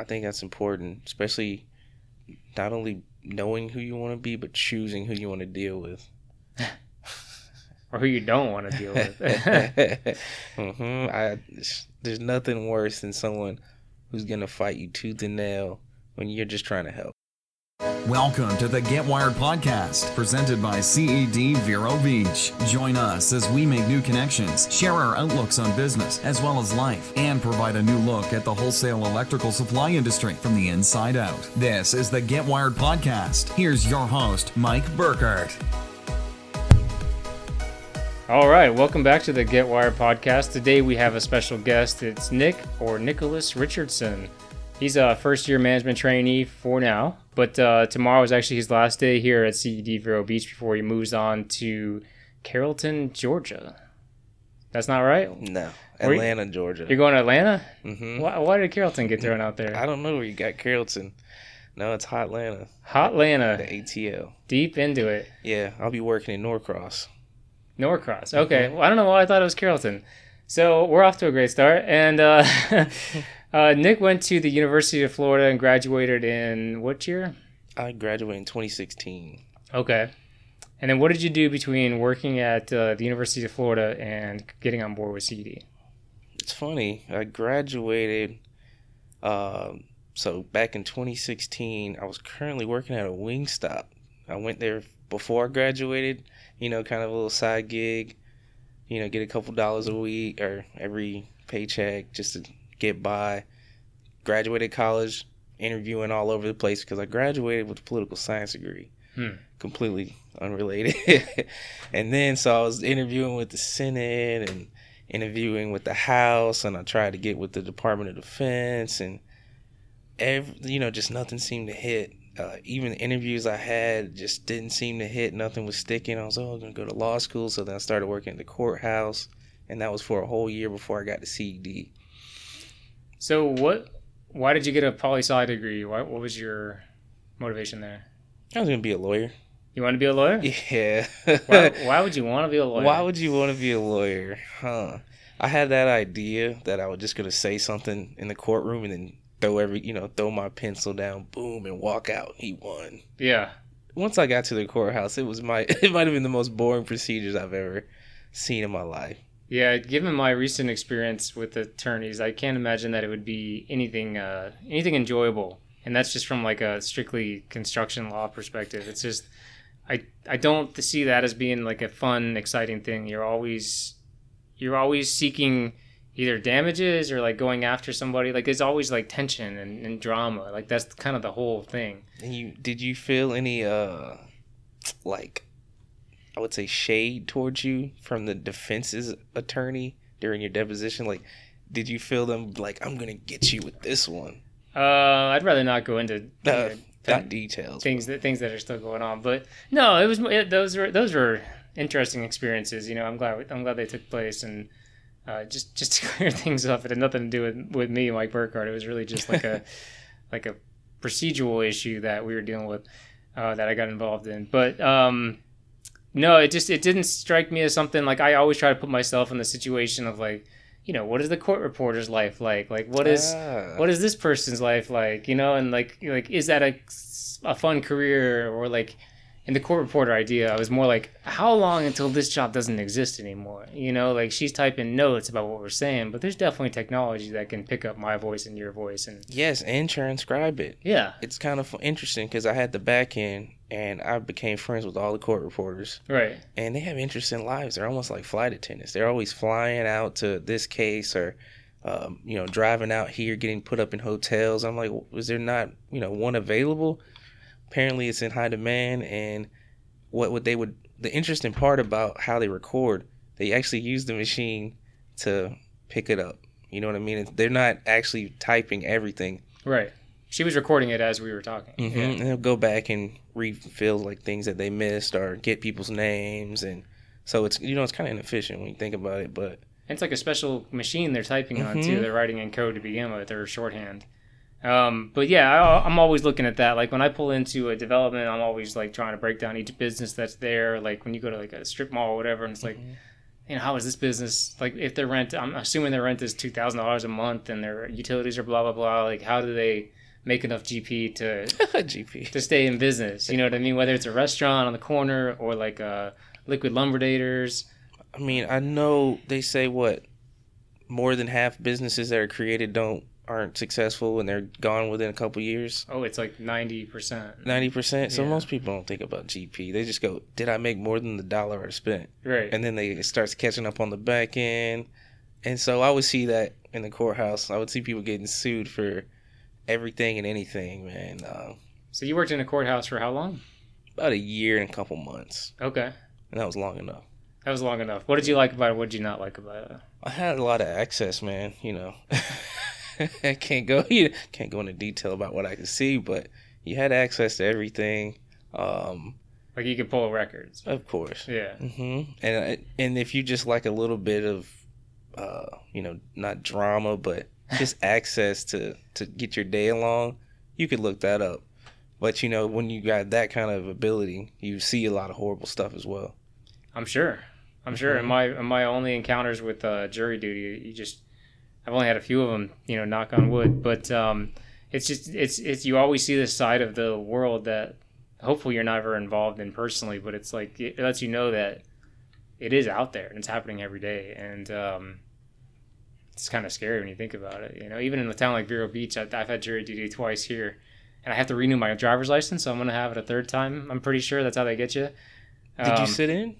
I think that's important, especially not only knowing who you want to be, but choosing who you want to deal with. or who you don't want to deal with. hmm I, there's nothing worse than someone who's gonna fight you tooth and nail when you're just trying to help. Welcome to the Get Wired podcast, presented by CED Vero Beach. Join us as we make new connections, share our outlooks on business as well as life, and provide a new look at the wholesale electrical supply industry from the inside out. This is the Get Wired podcast. Here's your host, Mike Burkhardt. All right, welcome back to the Get Wired podcast. Today we have a special guest. It's Nick or Nicholas Richardson. He's a first year management trainee for now, but uh, tomorrow is actually his last day here at CED Vero Beach before he moves on to Carrollton, Georgia. That's not right? No, Where you- Atlanta, Georgia. You're going to Atlanta? hmm Why, why did Carrollton get thrown out there? I don't know where you got Carrollton. No, it's Hot Atlanta, Hot Atlanta. the ATL. deep into it. Yeah, I'll be working in Norcross. Norcross. Okay. Well, I don't know why I thought it was Carrollton. So we're off to a great start. And uh, uh, Nick went to the University of Florida and graduated in what year? I graduated in 2016. Okay. And then what did you do between working at uh, the University of Florida and getting on board with CD? It's funny. I graduated. Um, so back in 2016, I was currently working at a Wingstop. I went there before I graduated. You know, kind of a little side gig. You know, get a couple dollars a week or every paycheck just to get by. Graduated college, interviewing all over the place because I graduated with a political science degree. Hmm. Completely unrelated. and then so I was interviewing with the Senate and interviewing with the House, and I tried to get with the Department of Defense, and every, you know, just nothing seemed to hit. Uh, even the interviews I had just didn't seem to hit. Nothing was sticking. I was oh, I'm gonna go to law school, so then I started working at the courthouse, and that was for a whole year before I got to CED. So what? Why did you get a poli sci degree? What, what was your motivation there? I was gonna be a lawyer. You want to be a lawyer? Yeah. Why, why would you want to be a lawyer? Why would you want to be a lawyer? Huh. I had that idea that I was just gonna say something in the courtroom and then throw every you know, throw my pencil down, boom, and walk out. He won. Yeah. Once I got to the courthouse, it was my it might have been the most boring procedures I've ever seen in my life. Yeah, given my recent experience with attorneys, I can't imagine that it would be anything uh, anything enjoyable. And that's just from like a strictly construction law perspective. It's just I I don't see that as being like a fun, exciting thing. You're always you're always seeking either damages or like going after somebody. Like there's always like tension and, and drama. Like that's kind of the whole thing. And you did you feel any uh like I would say shade towards you from the defense's attorney during your deposition? Like did you feel them like I'm gonna get you with this one? Uh, I'd rather not go into Uh, not details. things that things that are still going on. But no, it was it, those were those were interesting experiences. You know, I'm glad I'm glad they took place and uh, just just to clear things up. It had nothing to do with with me, Mike Burkhardt. It was really just like a like a procedural issue that we were dealing with uh, that I got involved in. But um, no, it just it didn't strike me as something like I always try to put myself in the situation of like. You know, what is the court reporter's life like? Like, what is Ah. what is this person's life like you know and like like is that a, a fun career or like in the court reporter idea i was more like how long until this job doesn't exist anymore you know like she's typing notes about what we're saying but there's definitely technology that can pick up my voice and your voice and Yes, and transcribe it. yeah It's kind of interesting because I had the back end and I became friends with all the court reporters, right and they have interesting lives. They're almost like flight attendants. They're always flying out to this case or, um, you know, driving out here, getting put up in hotels. I'm like, was there not, you know, one available? Apparently, it's in high demand. And what would they would the interesting part about how they record, they actually use the machine to pick it up. You know what I mean? They're not actually typing everything. right she was recording it as we were talking hmm yeah. And they'll go back and refill like things that they missed or get people's names, and so it's you know it's kind of inefficient when you think about it. But And it's like a special machine they're typing on too. They're writing in code to begin with, or shorthand. Um, but yeah, I, I'm always looking at that. Like when I pull into a development, I'm always like trying to break down each business that's there. Like when you go to like a strip mall or whatever, and it's like, you know, how is this business like? If their rent, I'm assuming their rent is two thousand dollars a month, and their utilities are blah blah blah. Like, how do they make enough GP to GP. to stay in business? You know what I mean? Whether it's a restaurant on the corner or like a liquid lumberdators. I mean, I know they say what more than half businesses that are created don't aren't successful and they're gone within a couple years. Oh, it's like ninety percent. Ninety percent. So Yeah. most people don't think about GP. They just go, "Did I make more than the dollar I spent?" Right. And then they it starts catching up on the back end. And so I would see that in the courthouse. I would see people getting sued for everything and anything, man. Uh, so you worked in a courthouse for how long? about a year and a couple months, Okay, and that was long enough. that was long enough. What did you like about it? What did you not like about it? I had a lot of access, man. You know, I can't go you can't go into detail about what I could see, but you had access to everything. Um, Like you could pull records. of course. Yeah. Mm-hmm. And and if you just like a little bit of, uh, you know, not drama, but just access to to get your day along, you could look that up. But you know, when you got that kind of ability, you see a lot of horrible stuff as well. I'm sure. I'm sure. In Mhm. my in my only encounters with uh, jury duty, you just I've only had a few of them. You know, knock on wood. But um, it's just it's it's you always see this side of the world that hopefully you're never involved in personally, but it's like it lets you know that it is out there and it's happening every day, and um, it's kind of scary when you think about it. You know, even in a town like Vero Beach, I, I've had jury duty twice here, and I have to renew my driver's license, so I'm gonna have it a third time. I'm pretty sure that's how they get you. Did you Um, sit in?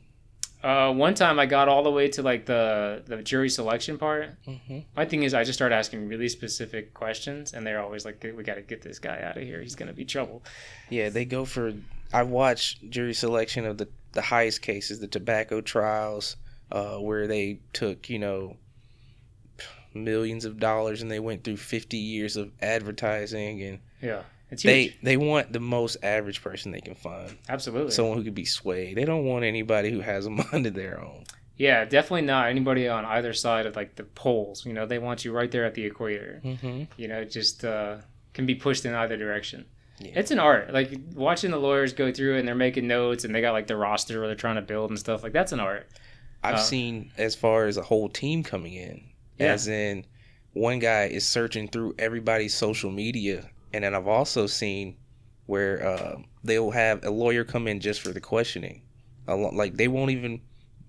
Uh, one time I got all the way to like the the jury selection part. hmm My thing is, I just started asking really specific questions, and they're always like, "We got to get this guy out of here. He's gonna be trouble." Yeah, they go for. I watched jury selection of the the highest cases, the tobacco trials, uh, where they took you know millions of dollars and they went through fifty years of advertising and Yeah, it's they huge. they want the most average person they can find, Absolutely. someone who could be swayed. They don't want anybody who has a mind of their own. yeah, definitely not anybody on either side of like the poles. You know, they want you right there at the equator. Mm-hmm. You know, just uh, can be pushed in either direction. Yeah. It's an art. Like watching the lawyers go through it and they're making notes and they got like the roster where they're trying to build and stuff. Like that's an art. I've Uh, seen as far as a whole team coming in, Yeah. as in one guy is searching through everybody's social media, and then I've also seen where uh, they'll have a lawyer come in just for the questioning, like they won't even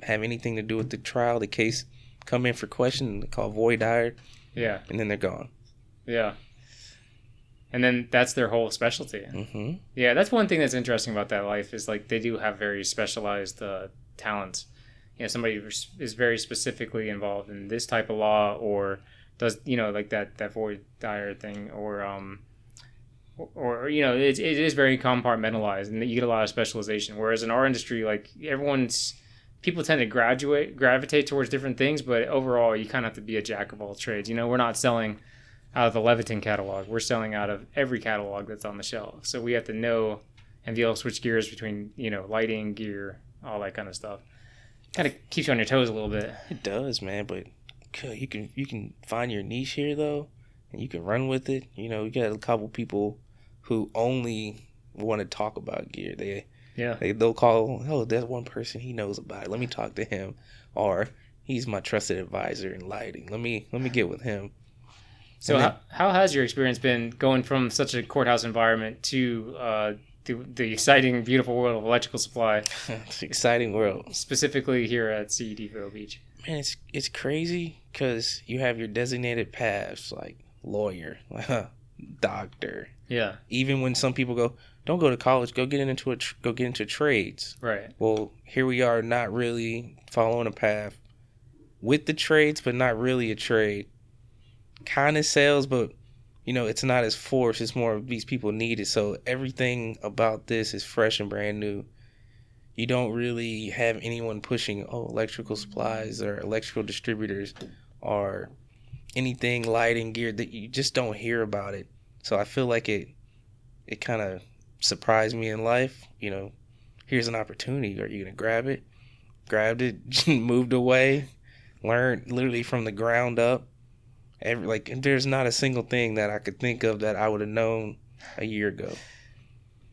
have anything to do with the trial, the case. Come in for questioning, they call voir dire, Yeah, and then they're gone. yeah. And then that's their whole specialty. hmm Yeah, that's one thing that's interesting about that life is like they do have very specialized uh, talents. You know, somebody is very specifically involved in this type of law, or does you know like that that voir dire thing, or um, or, you know it, it is very compartmentalized, and you get a lot of specialization. Whereas in our industry, like everyone's people tend to graduate gravitate towards different things, but overall you kind of have to be a jack of all trades. You know, we're not selling out of the Leviton catalog. We're selling out of every catalog that's on the shelf. So we have to know and be able to switch gears between, you know, lighting, gear, all that kind of stuff. Kind of keeps you on your toes a little bit. It does, man. But you can you can find your niche here though, and you can run with it. You know, you got a couple people who only want to talk about gear. They Yeah. they they'll call. Oh, there's one person he knows about it. Let me talk to him. Or he's my trusted advisor in lighting. Let me let me get with him. So then- how, how has your experience been going from such a courthouse environment to uh, the, the exciting, beautiful world of electrical supply, it's exciting world. specifically here at CED Vero Beach? Man, it's it's crazy because you have your designated paths like lawyer, doctor. Yeah, Even when some people go, don't go to college, go get into a tr- go get into trades. right. Well, here we are, not really following a path with the trades, but not really a trade. Kind of sales, but you know, it's not as forced. It's more of these people need it. So everything about this is fresh and brand new. You don't really have anyone pushing, oh, electrical supplies or electrical distributors or anything lighting gear that you just don't hear about it. So I feel like it it kind of surprised me in life. You know, here's an opportunity. Are you gonna grab it? Grabbed it, moved away, learned literally from the ground up. Every like, there's not a single thing that I could think of that I would have known a year ago.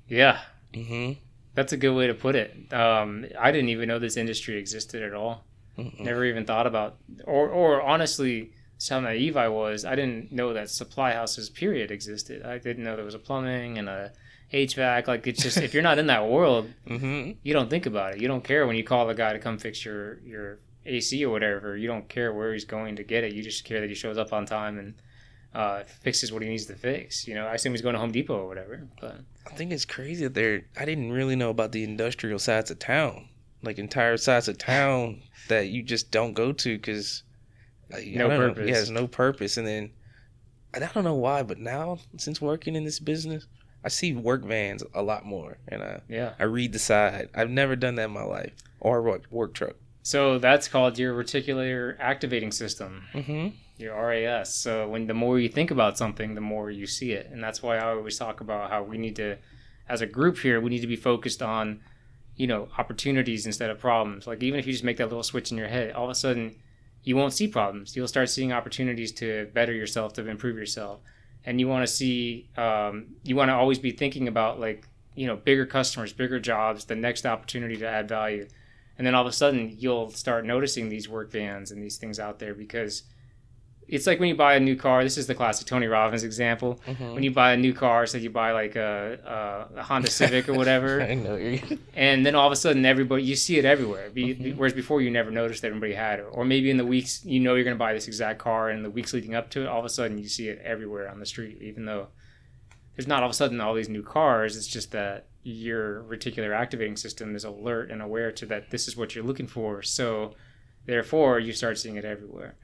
Yeah, hmm that's a good way to put it. Um, I didn't even know this industry existed at all. Mm-mm. Never even thought about, or or honestly, that's how naive I was. I didn't know that supply houses period existed. I didn't know there was a plumbing and a HVAC. Like it's just if you're not in that world, Mm-hmm. you don't think about it. You don't care when you call the guy to come fix your your AC or whatever. You don't care where he's going to get it. You just care that he shows up on time and uh, fixes what he needs to fix. You know, I assume he's going to Home Depot or whatever. But I think it's crazy that they're. I didn't really know about the industrial sides of town, like entire sides of town that you just don't go to because No purpose. Yeah, there's no purpose. And then I don't know why, but now since working in this business, I see work vans a lot more, and I yeah. I read the side. I've never done that in my life, or work work truck. So that's called your reticular activating system. Mm-hmm. your RAS. So when the more you think about something, the more you see it, and that's why I always talk about how we need to, as a group here, we need to be focused on, you know, opportunities instead of problems. Like even if you just make that little switch in your head, all of a sudden, you won't see problems. You'll start seeing opportunities to better yourself, to improve yourself, and you want to see, um, you want to always be thinking about like, you know, bigger customers, bigger jobs, the next opportunity to add value. And then all of a sudden, you'll start noticing these work vans and these things out there because it's like when you buy a new car. This is the classic Tony Robbins example. Mm-hmm. When you buy a new car, say you buy like a, a, a Honda Civic or whatever, I know. you're- and then all of a sudden everybody you see it everywhere. Be, Mhm. Whereas before you never noticed that everybody had it, or maybe in the weeks you know you're going to buy this exact car, and the weeks leading up to it, all of a sudden you see it everywhere on the street, even though there's not all of a sudden all these new cars. It's just that your reticular activating system is alert and aware to that this is what you're looking for. So therefore you start seeing it everywhere.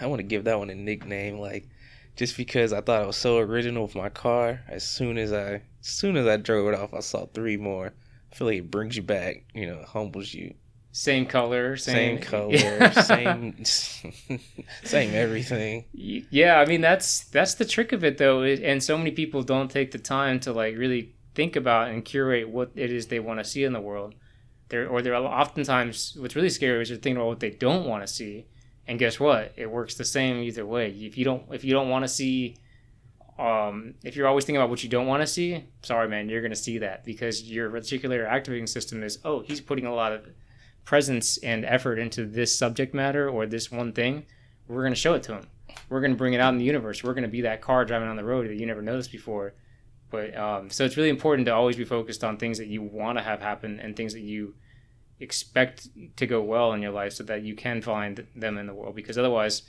I want to give that one a nickname, like just because I thought I was so original with my car. As soon as I, as soon as I drove it off, I saw three more. I feel like it brings you back, you know, humbles you. Same color, Same, same, color, same, same everything. Yeah, I mean that's that's the trick of it though, and so many people don't take the time to like really think about and curate what it is they want to see in the world. They're or they're oftentimes what's really scary is they're thinking about what they don't want to see, and guess what? It works the same either way. If you don't if you don't want to see, um, if you're always thinking about what you don't want to see, sorry man, you're gonna see that because your reticular activating system is oh he's putting a lot of presence and effort into this subject matter or this one thing. We're gonna show it to him we're going to bring it out in the universe. We're going to be that car driving on the road that you never noticed before. But um, so it's really important to always be focused on things that you want to have happen and things that you expect to go well in your life so that you can find them in the world because otherwise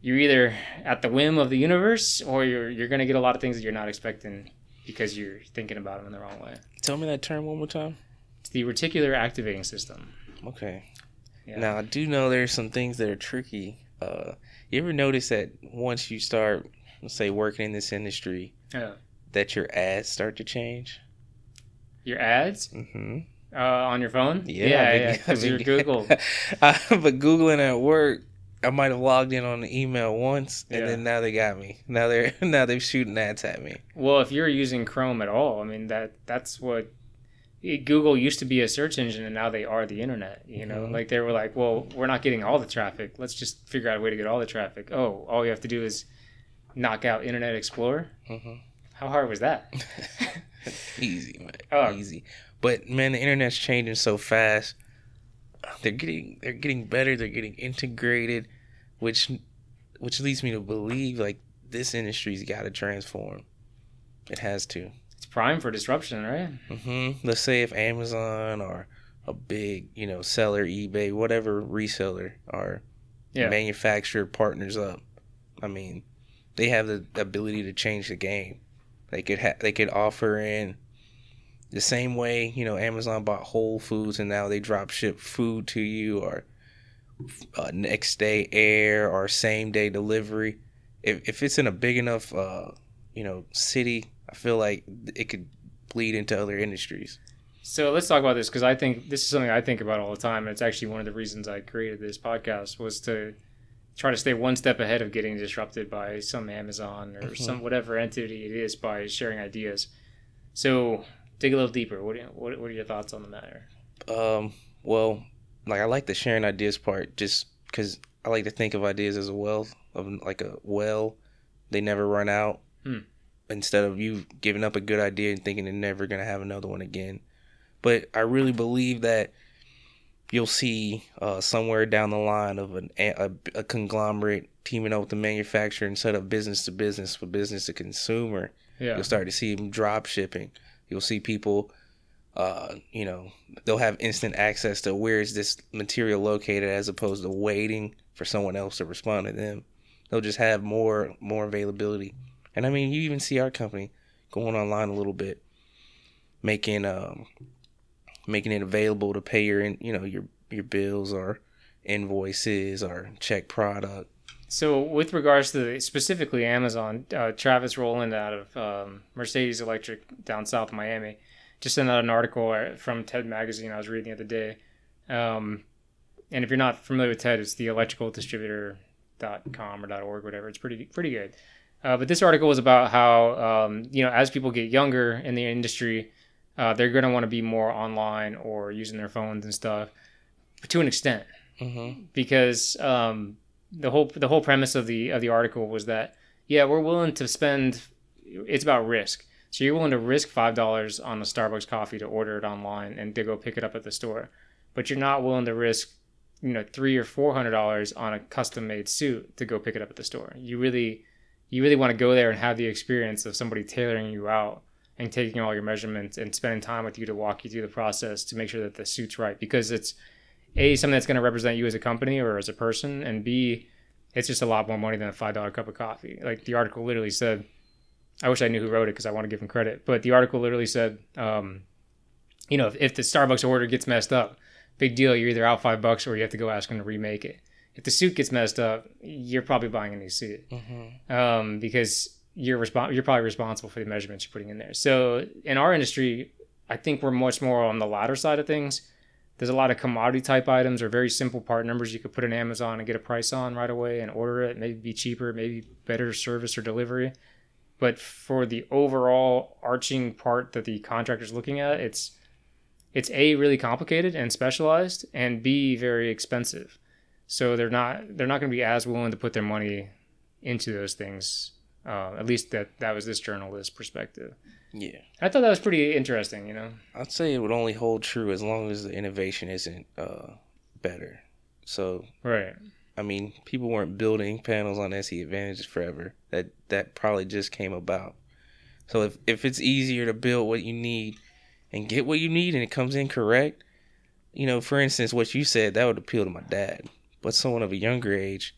you're either at the whim of the universe or you're you're going to get a lot of things that you're not expecting because you're thinking about them in the wrong way. Tell me that term one more time. It's the reticular activating system. Okay. Yeah. Now I do know there's some things that are tricky. Uh, you ever notice that once you start, let's say, working in this industry, Yeah. that your ads start to change? Your ads Mm-hmm. Uh, on your phone? Yeah, yeah, I yeah. Because you're Google. I, but googling at work, I might have logged in on the email once, and Yeah. then now they got me. Now they're now they're shooting ads at me. Well, if you're using Chrome at all, I mean that that's what Google used to be a search engine, and now they are the internet. You know, Mhm. like they were like, well, we're not getting all the traffic. Let's just figure out a way to get all the traffic. Oh, all you have to do is knock out Internet Explorer. hmm How hard was that? Easy, man. Oh. Easy. But man, the internet's changing so fast. They're getting they're getting better. They're getting integrated, which which leads me to believe like this industry's got to transform. It has to. It's prime for disruption, right? hmm Let's say if Amazon or a big you know seller, eBay, whatever reseller or Yeah. manufacturer partners up. I mean, they have the ability to change the game. They could ha- they could offer in the same way you know Amazon bought Whole Foods and now they drop ship food to you or uh, next day air or same day delivery. If if it's in a big enough uh, you know city, I feel like it could bleed into other industries. So let's talk about this because I think this is something I think about all the time, and it's actually one of the reasons I created this podcast was to try to stay one step ahead of getting disrupted by some Amazon or Mhm. some whatever entity it is by sharing ideas. So dig a little deeper. What, you- what what are your thoughts on the matter? Um, well, like I like the sharing ideas part just because I like to think of ideas as a well of like a well. They never run out. Hmm. Instead of you giving up a good idea and thinking you're never gonna have another one again. But I really believe that you'll see uh, somewhere down the line of an, a, a conglomerate teaming up with the manufacturer instead of business to business for business to consumer. Yeah. You'll start to see them drop shipping. You'll see people, uh, you know, they'll have instant access to where is this material located as opposed to waiting for someone else to respond to them. They'll just have more more availability. And I mean, you even see our company going online a little bit, making um, making it available to pay your you know your your bills or invoices or check product. So, with regards to the, specifically Amazon, uh, Travis Rowland out of um, Mercedes Electric down south of Miami just sent out an article uh, from TED Magazine I was reading the other day. Um, and if you're not familiar with TED, it's the electrical distributor.com or .org, whatever. It's pretty pretty good. Uh, but this article was about how um, you know as people get younger in the industry, uh, they're going to want to be more online or using their phones and stuff to an extent Mm-hmm. because um, the whole the whole premise of the of the article was that yeah we're willing to spend it's about risk. So you're willing to risk five dollars on a Starbucks coffee to order it online and to go pick it up at the store. But you're not willing to risk you know three or four hundred dollars on a custom made suit to go pick it up at the store. You really you really want to go there and have the experience of somebody tailoring you out and taking all your measurements and spending time with you to walk you through the process to make sure that the suit's right. Because it's a something that's going to represent you as a company or as a person and b it's just a lot more money than a five dollar cup of coffee like the article literally said i wish i knew who wrote it because i want to give him credit but the article literally said um, you know if, if the starbucks order gets messed up big deal you're either out five bucks or you have to go ask them to remake it if the suit gets messed up you're probably buying a new suit Mm-hmm. um, because you're you're probably responsible for the measurements you're putting in there. So in our industry, I think we're much more on the latter side of things. There's a lot of commodity type items or very simple part numbers you could put in Amazon and get a price on right away and order it. Maybe be cheaper, maybe better service or delivery. But for the overall arching part that the contractor's looking at, it's it's a really complicated and specialized, and b very expensive. So they're not they're not going to be as willing to put their money into those things. Uh, at least that that was this journalist's perspective. Yeah. I thought that was pretty interesting. You know. I'd say it would only hold true as long as the innovation isn't uh, better. So, Right. I mean, people weren't building panels on SE Advantages forever. That that probably just came about. So if if it's easier to build what you need and get what you need and it comes in correct, you know, for instance, what you said that would appeal to my dad. But someone of a younger age,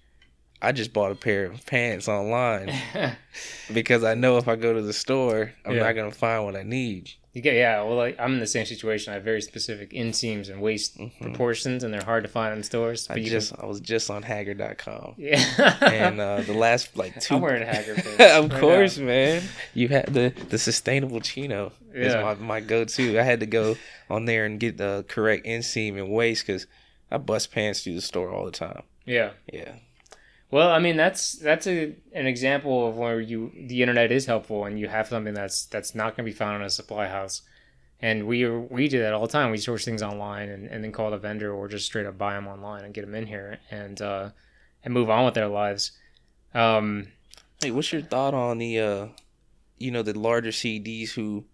I just bought a pair of pants online because I know if I go to the store, I'm Yeah. not gonna find what I need. You get yeah. Well, like, I'm in the same situation. I have very specific inseams and waist proportions, and they're hard to find in stores. Mm-hmm. I But you just I was just on Haggar.com. yeah. and uh, the last like two I'm wearing Haggard. pants of right course, now. man. You had the the sustainable chino is my, my go to. I had to go on there and get the correct inseam and waist because I bust pants through the store all the time. Yeah. Yeah, Well, I mean that's that's a an example of where you the internet is helpful and you have something that's that's not going to be found in a supply house. And we we do that all the time. We source things online and, and then call the vendor or just straight up buy them online and get them in here and uh, and move on with their lives. Um, Hey, what's your thought on the uh, you know, the larger CDs who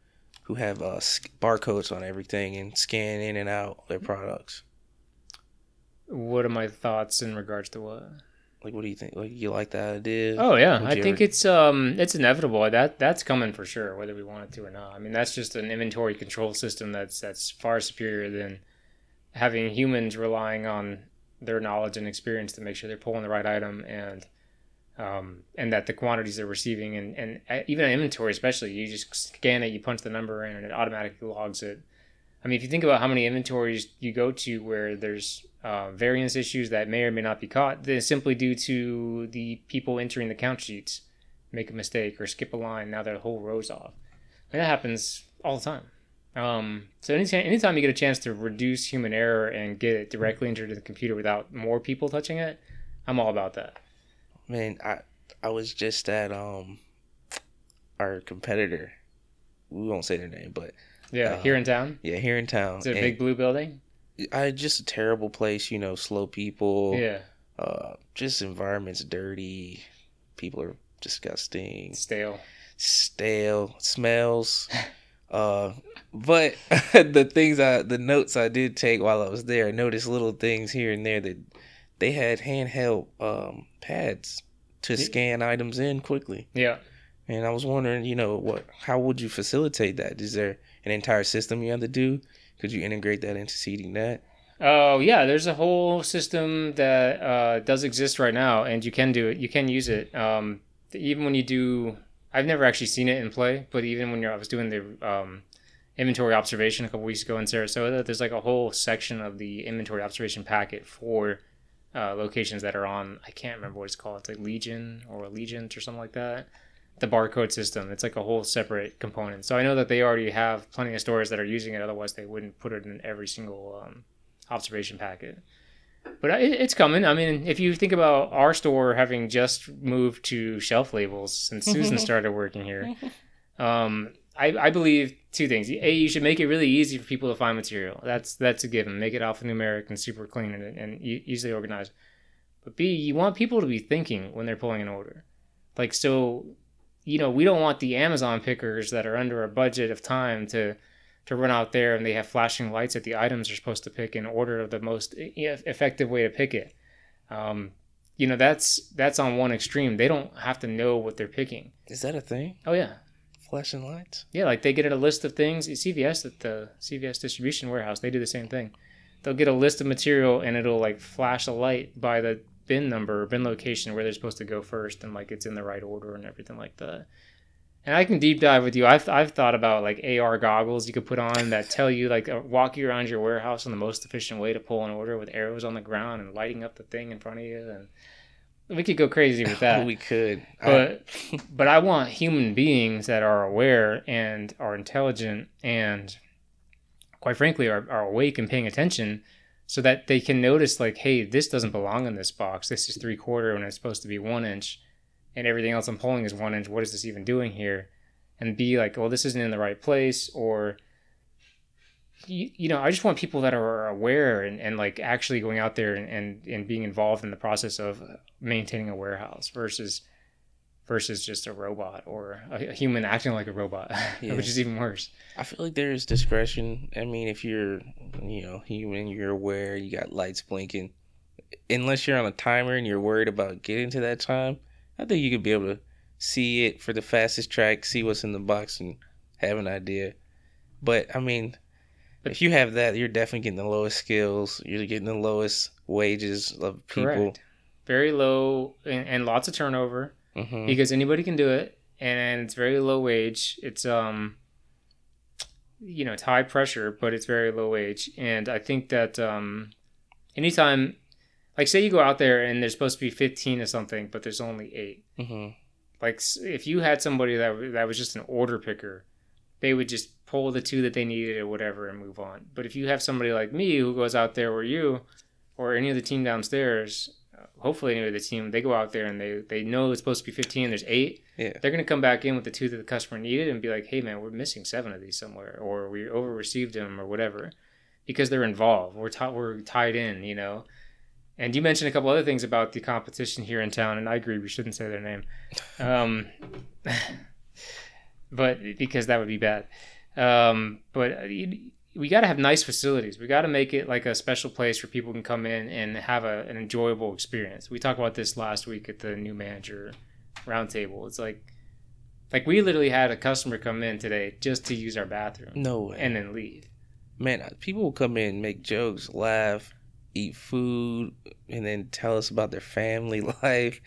who have uh barcodes on everything and scan in and out their products? what are my thoughts in regards to what? Like, what do you think? Like, you like that idea? Oh yeah, Would I think ever- it's um it's inevitable. That that's coming for sure, whether we want it to or not. I mean, that's just an inventory control system that's that's far superior than having humans relying on their knowledge and experience to make sure they're pulling the right item and um, and that the quantities they're receiving and, and uh, even an inventory especially you just scan it you punch the number in and it automatically logs it i mean if you think about how many inventories you go to where there's uh, variance issues that may or may not be caught then simply due to the people entering the count sheets make a mistake or skip a line now their whole row's off and that happens all the time um, so anytime, anytime you get a chance to reduce human error and get it directly into the computer without more people touching it i'm all about that Man, I I was just at um our competitor. We won't say their name, but yeah Uh, here in town yeah, here in town. Is it a And big blue building? I just a terrible place, you know, slow people. Yeah, Uh, just environment's dirty. People are disgusting, stale. stale, smells. uh, but the things I, the notes I did take while I was there, I noticed little things here and there that they had handheld um, pads to scan items in quickly. Yeah. And I was wondering, you know, what? How would you facilitate that? Is there an entire system you have to do? Could you integrate that into CEDNet? Oh yeah, there's a whole system that uh, does exist right now, and you can do it. You can use it. Um, even when you do, I've never actually seen it in play, but even when you're, I was doing the um, inventory observation a couple weeks ago in Sarasota, there's like a whole section of the inventory observation packet for uh, locations that are on. I can't remember what it's called. It's like Legion or Allegiant or something like that. The barcode system. It's like a whole separate component. So I know that they already have plenty of stores that are using it. Otherwise, they wouldn't put it in every single um, observation packet. But it, it's coming. I mean, if you think about our store having just moved to shelf labels since Susan started working here, um, I, I believe two things. A, you should make it really easy for people to find material. That's that's a given. Make it alphanumeric and super clean and, and e- easily organized. But B, you want people to be thinking when they're pulling an order. Like so, you know, we don't want the Amazon pickers that are under a budget of time to to run out there and they have flashing lights that the items they're supposed to pick in order of the most effective way to pick it. Um, you know, that's that's on one extreme. They don't have to know what they're picking. Is that a thing? Oh yeah, Flashing lights? yeah, like they get a list of things. CVS at the CVS distribution warehouse, they do the same thing. They'll get a list of material and it'll like flash a light by the bin number or bin location where they're supposed to go first and like it's in the right order and everything like that. And I can deep dive with you. I've, I've thought about like AR goggles you could put on that tell you like uh, walk you around your warehouse on the most efficient way to pull an order with arrows on the ground and lighting up the thing in front of you and we could go crazy with that we could. I- but but I want human beings that are aware and are intelligent and quite frankly are, are awake and paying attention so that they can notice like hey this doesn't belong in this box. This is three quarter when it's supposed to be one inch and everything else i'm pulling is one inch. What is this even doing here? And be like well this isn't in the right place or you, you know i just want people that are aware and, and like actually going out there and, and, and being involved in the process of maintaining a warehouse versus versus just a robot or a, human acting like a robot Yeah. which is even worse I feel like there is discretion. I mean, if you're, you know, human, you're aware, you got lights blinking. Unless you're on a timer and you're worried about getting to that time, I think you could be able to see it for the fastest track, see what's in the box, and have an idea. But I mean, if you have that, you're definitely getting the lowest skills. You're getting the lowest wages of people. correct very low and, and lots of turnover hmm because anybody can do it and it's very low wage. It's um you know it's high pressure but it's very low wage. And i think that um anytime like say you go out there and there's supposed to be 15 or something but there's only 8 hmm like if you had somebody that that was just an order picker they would just pull the two that they needed or whatever and move on. But if you have somebody like me who goes out there or you or any of the team downstairs hopefully any of the team they go out there and they they know it's supposed to be 15 there's eight. Yeah. they're going to come back in with the two that the customer needed and be like hey man we're missing seven of these somewhere or we over received them or whatever because they're involved. We're, ti- we're tied in you know? And you mentioned a couple other things about the competition here in town and i agree we shouldn't say their name. Um, but because that would be bad. Um, but uh, you- we got to have nice facilities we got to make it like a special place where people can come in and have a, an enjoyable experience we talked about this last week at the new manager roundtable it's like like we literally had a customer come in today just to use our bathroom No way. and then leave man, uh, people will come in, make jokes, laugh, eat food, and then tell us about their family life.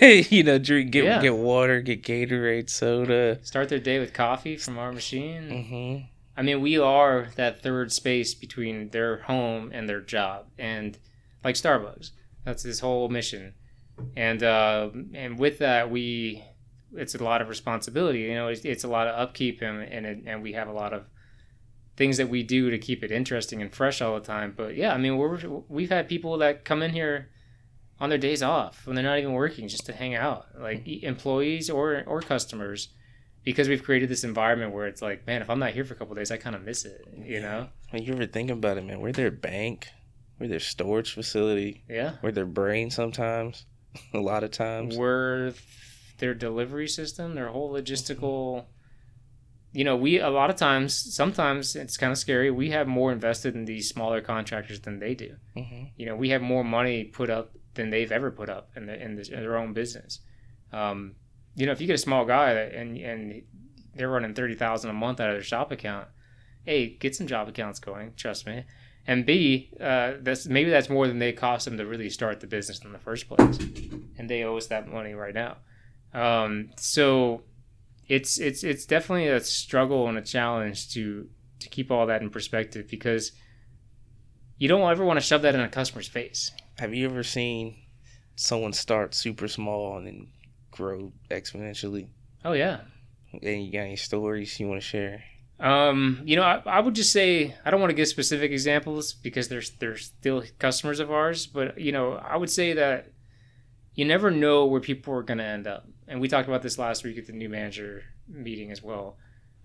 you know, drink, get Yeah. get water, get Gatorade, soda. start their day with coffee from our machine hmm I mean, we are that third space between their home and their job, and like Starbucks, that's his whole mission. And uh, and with that, we it's a lot of responsibility. You know, it's, it's a lot of upkeep, and and it, and we have a lot of things that we do to keep it interesting and fresh all the time. But yeah, I mean, we're we've had people that come in here on their days off when they're not even working just to hang out, like employees or or customers because we've created this environment where it's like, man, if I'm not here for a couple days, I kind of miss it, you know? When you ever think about it, man, we're their bank, we're their storage facility, Yeah. we're their brain sometimes, a lot of times. We're their delivery system, their whole logistical you know, we a lot of times, sometimes it's kind of scary. We have more invested in these smaller contractors than they do. hmm You know, we have more money put up than they've ever put up in, the, in, the, in their own business. Um, you know, if you get a small guy and and they're running thirty thousand a month out of their shop account, a get some job accounts going. Trust me. And B, uh, that's maybe that's more than they cost them to really start the business in the first place, and they owe us that money right now. Um, so it's it's it's definitely a struggle and a challenge to to keep all that in perspective because you don't ever want to shove that in a customer's face. Have you ever seen someone start super small and then grow exponentially? Oh yeah. And you got any stories you want to share? Um, you know, I, I would just say I don't want to give specific examples because there's they're still customers of ours, but you know, I would say that you never know where people are going to end up. And we talked about this last week at the new manager meeting as well.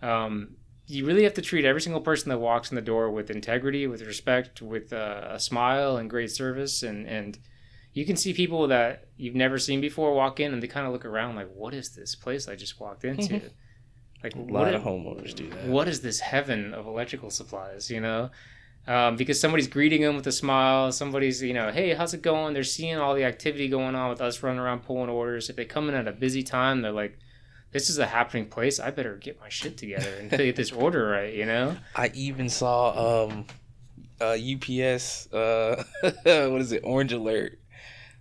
Um, you really have to treat every single person that walks in the door with integrity, with respect, with uh, a smile and great service. And, and you can see people that you've never seen before walk in and they kind of look around like, what is this place I just walked into? like, A lot i- of homeowners do that. what is this heaven of electrical supplies you know um, because somebody's greeting them with a smile somebody's you know hey how's it going they're seeing all the activity going on with us running around pulling orders if they come in at a busy time they're like this is a happening place i better get my shit together and get this order right you know I even saw um, uh, UPS. Uh, what is it? Orange Alert.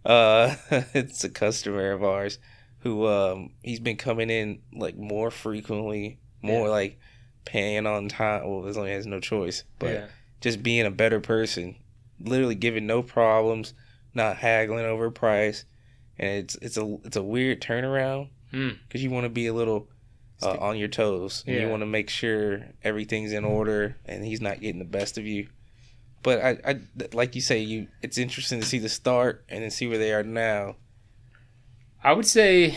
Uh, it's a customer of ours who um, he's been coming in like more frequently, more Yeah. like paying on time. Well, as long as he has no choice, but yeah just being a better person, literally giving no problems, not haggling over price, and it's it's a it's a weird turnaround Hmm. because you want to be a little uh, on your toes, and you want to make sure everything's in order, and he's not getting the best of you. But I, I like you say, you it's interesting to see the start and then see where they are now. I would say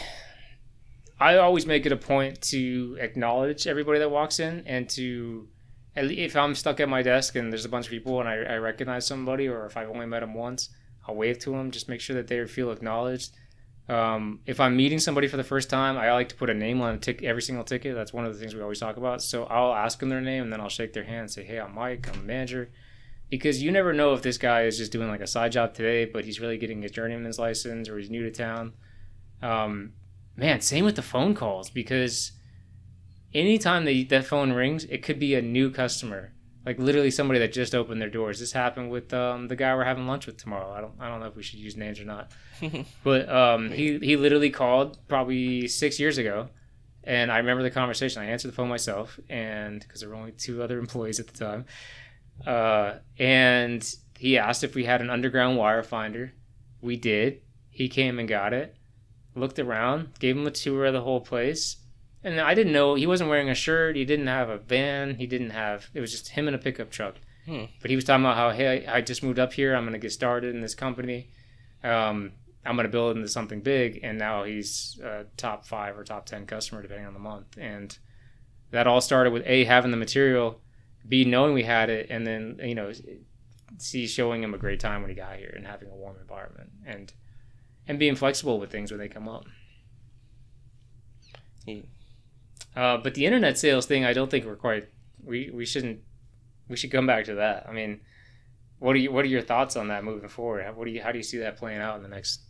I always make it a point to acknowledge everybody that walks in and to if I'm stuck at my desk and there's a bunch of people and I, I recognize somebody or if I've only met them once, I'll wave to them. Just make sure that they feel acknowledged. Um, if I'm meeting somebody for the first time, I like to put a name on a every single ticket. That's one of the things we always talk about. So I'll ask them their name and then I'll shake their hand and say, "Hey, I'm Mike. I'm a manager." Because you never know if this guy is just doing like a side job today, but he's really getting his journeyman's license or he's new to town. Um, man, same with the phone calls because anytime that that phone rings, it could be a new customer, like literally somebody that just opened their doors. This happened with um, the guy we're having lunch with tomorrow. I don't, I don't know if we should use names or not, but um, he he literally called probably six years ago, and I remember the conversation. I answered the phone myself, and because there were only two other employees at the time, uh, and he asked if we had an underground wire finder. We did. He came and got it looked around, gave him a tour of the whole place. And I didn't know he wasn't wearing a shirt. He didn't have a van. He didn't have. It was just him in a pickup truck. Hmm. But he was talking about how hey, I just moved up here. I'm gonna get started in this company. Um, I'm gonna build into something big. And now he's a top five or top ten customer depending on the month. And that all started with a having the material, b knowing we had it, and then you know, c showing him a great time when he got here and having a warm environment and and being flexible with things when they come up. Yeah. Uh, but the internet sales thing, I don't think we're quite. We we shouldn't. We should come back to that. I mean, what are you what are your thoughts on that moving forward? How, what do you how do you see that playing out in the next?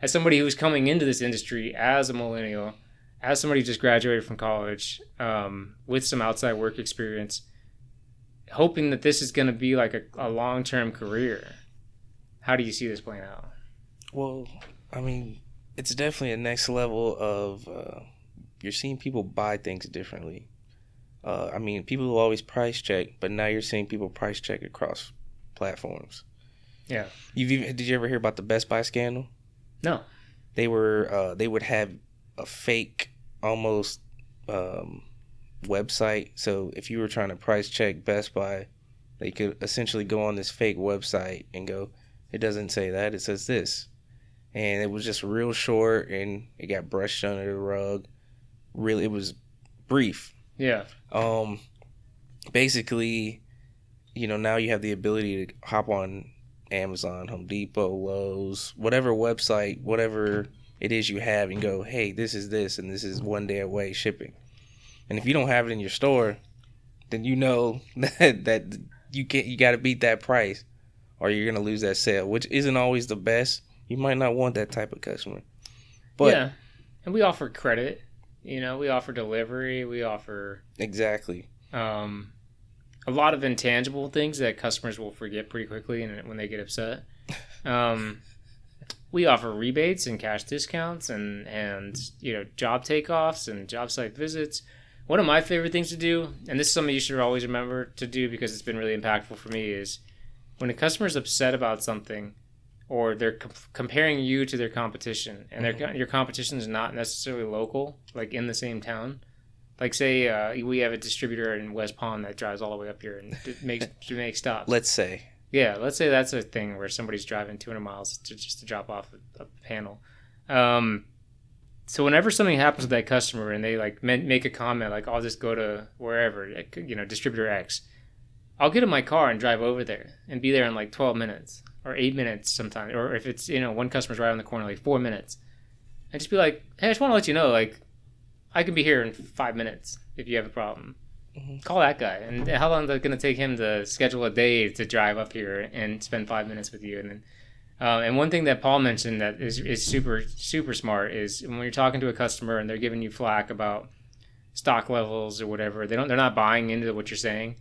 As somebody who's coming into this industry as a millennial, as somebody who just graduated from college, um, with some outside work experience, hoping that this is going to be like a, a long term career. How do you see this playing out? Well, I mean, it's definitely a next level of uh, you're seeing people buy things differently. Uh, I mean, people will always price check, but now you're seeing people price check across platforms. Yeah. You've even did you ever hear about the Best Buy scandal? No. They were uh, they would have a fake almost um, website. So if you were trying to price check Best Buy, they could essentially go on this fake website and go, it doesn't say that, it says this. And it was just real short and it got brushed under the rug. Really, it was brief. Yeah. Um, basically, you know, now you have the ability to hop on Amazon, Home Depot, Lowe's, whatever website, whatever it is you have, and go, hey, this is this, and this is one day away shipping. And if you don't have it in your store, then you know that that you can't you got to beat that price, or you're gonna lose that sale, which isn't always the best. You might not want that type of customer. But yeah, and we offer credit. You know, we offer delivery. We offer exactly. um, a lot of intangible things that customers will forget pretty quickly, and when they get upset. Um, we offer rebates and cash discounts, and and you know job takeoffs and job site visits. One of my favorite things to do, and this is something you should always remember to do because it's been really impactful for me, is when a customer is upset about something, or they're com- comparing you to their competition, and their your competition is not necessarily local, like in the same town. Like say uh, we have a distributor in West Palm that drives all the way up here and makes to make stops. Let's say Yeah, let's say that's a thing where somebody's driving 200 miles to, just to drop off a, a panel. Um, so whenever something happens with that customer and they like make a comment like, "I'll just go to wherever," you know, distributor X, I'll get in my car and drive over there and be there in like 12 minutes or eight minutes sometimes, or if it's you know one customer's right on the corner, like four minutes, and just be like, "Hey, I just want to let you know, like, I can be here in five minutes if you have a problem." Mm-hmm. call that guy. And how long is it going to take him to schedule a day to drive up here and spend five minutes with you? And then, um, and one thing that Paul mentioned that is, is super super smart is when you're talking to a customer and they're giving you flack about stock levels or whatever, they don't they're not buying into what you're saying.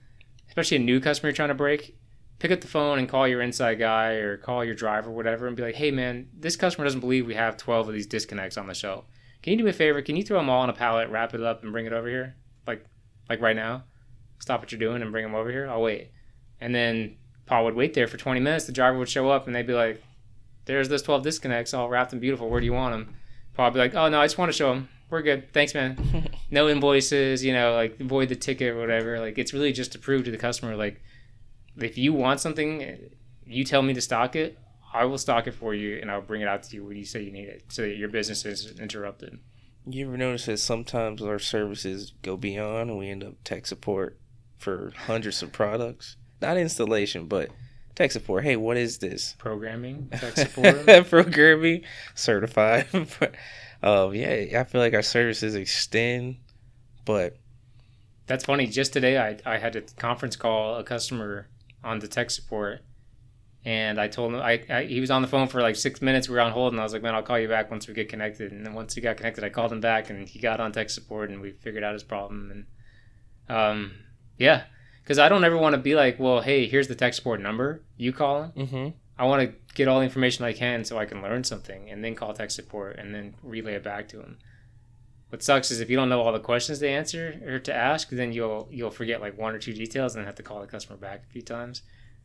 Especially a new customer you're trying to break. Pick up the phone and call your inside guy or call your driver or whatever and be like, hey man, this customer doesn't believe we have 12 of these disconnects on the shelf. Can you do me a favor? Can you throw them all on a pallet, wrap it up, and bring it over here? Like like right now, stop what you're doing and bring them over here. I'll wait. And then Paul would wait there for 20 minutes. The driver would show up and they'd be like, "There's those 12 disconnects, all wrapped and beautiful. Where do you want them?" Paul would be like, "Oh no, I just want to show them. We're good. Thanks, man. no invoices. You know, like void the ticket or whatever. Like it's really just to prove to the customer, like if you want something, you tell me to stock it. I will stock it for you and I'll bring it out to you when you say you need it, so that your business is interrupted." You ever notice that sometimes our services go beyond and we end up tech support for hundreds of products? Not installation, but tech support. Hey, what is this? Programming, tech support. Programming, certified. um, yeah, I feel like our services extend, but That's funny. Just today, I, I had a conference call a customer on the tech support, and I told him I, I he was on the phone for like six minutes. We were on hold, and I was like, "Man, I'll call you back once we get connected." And then once he got connected, I called him back, and he got on tech support, and we figured out his problem. And um, yeah, because I don't ever want to be like, "Well, hey, here's the tech support number. You call him." mm-hmm. I want to get all the information I can so I can learn something, and then call tech support, and then relay it back to him. What sucks is if you don't know all the questions to answer or to ask, then you'll you'll forget like one or two details and have to call the customer back a few times.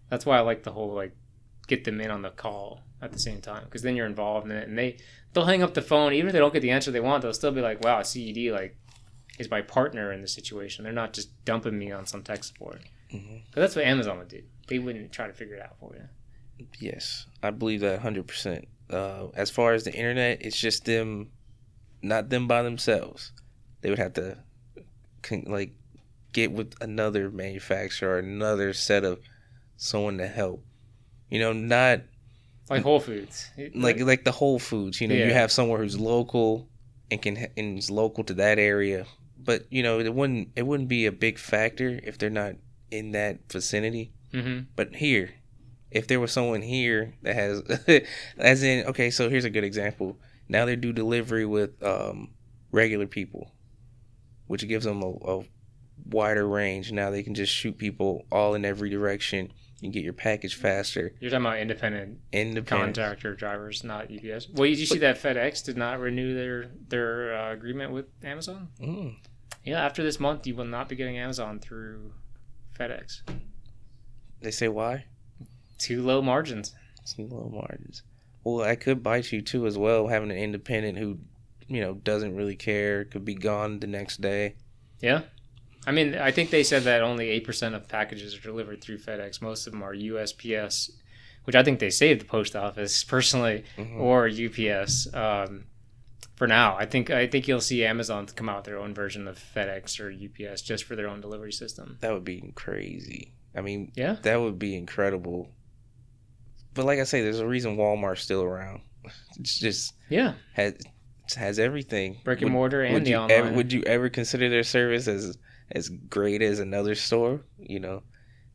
That's why I like the whole like get them in on the call at the same time because then you're involved in it and they they'll hang up the phone even if they don't get the answer they want they'll still be like wow CED like is my partner in the situation they're not just dumping me on some tech support Mhm. 'Cause that's what Amazon would do they wouldn't try to figure it out for you Yes, I believe that hundred percent. Uh, as far as the internet, it's just them, not them by themselves. They would have to, con- like, get with another manufacturer or another set of someone to help. You know, not like Whole Foods like like the Whole Foods. You know, you have somewhere who's local and can and is local to that area. But you know, it wouldn't it wouldn't be a big factor if they're not in that vicinity. mm-hmm. But here, if there was someone here that has, as in, okay, so here's a good example. Now they do delivery with um, regular people, which gives them a, a wider range. Now they can just shoot people all in every direction. You can get your package faster. You're talking about independent Independent. contractor drivers, not UPS. Well, did you see that FedEx did not renew their their uh, agreement with Amazon? Mm. Yeah, after this month, you will not be getting Amazon through FedEx. They say why? Too low margins. Some low margins. Well, I could bite you too as well. Having an independent who, you know, doesn't really care could be gone the next day. Yeah. I mean, I think they said that only 8% of packages are delivered through FedEx. Most of them are USPS, which I think they saved the post office personally, Mhm. or UPS. Um, for now, I think I think you'll see Amazon come out with their own version of FedEx or UPS just for their own delivery system. That would be crazy. I mean, Yeah. that would be incredible. But like I say, there's a reason Walmart's still around. It's just Yeah. had has everything. Brick and Would- mortar and would the online. Ever, would you ever consider their service as as great as another store? You know,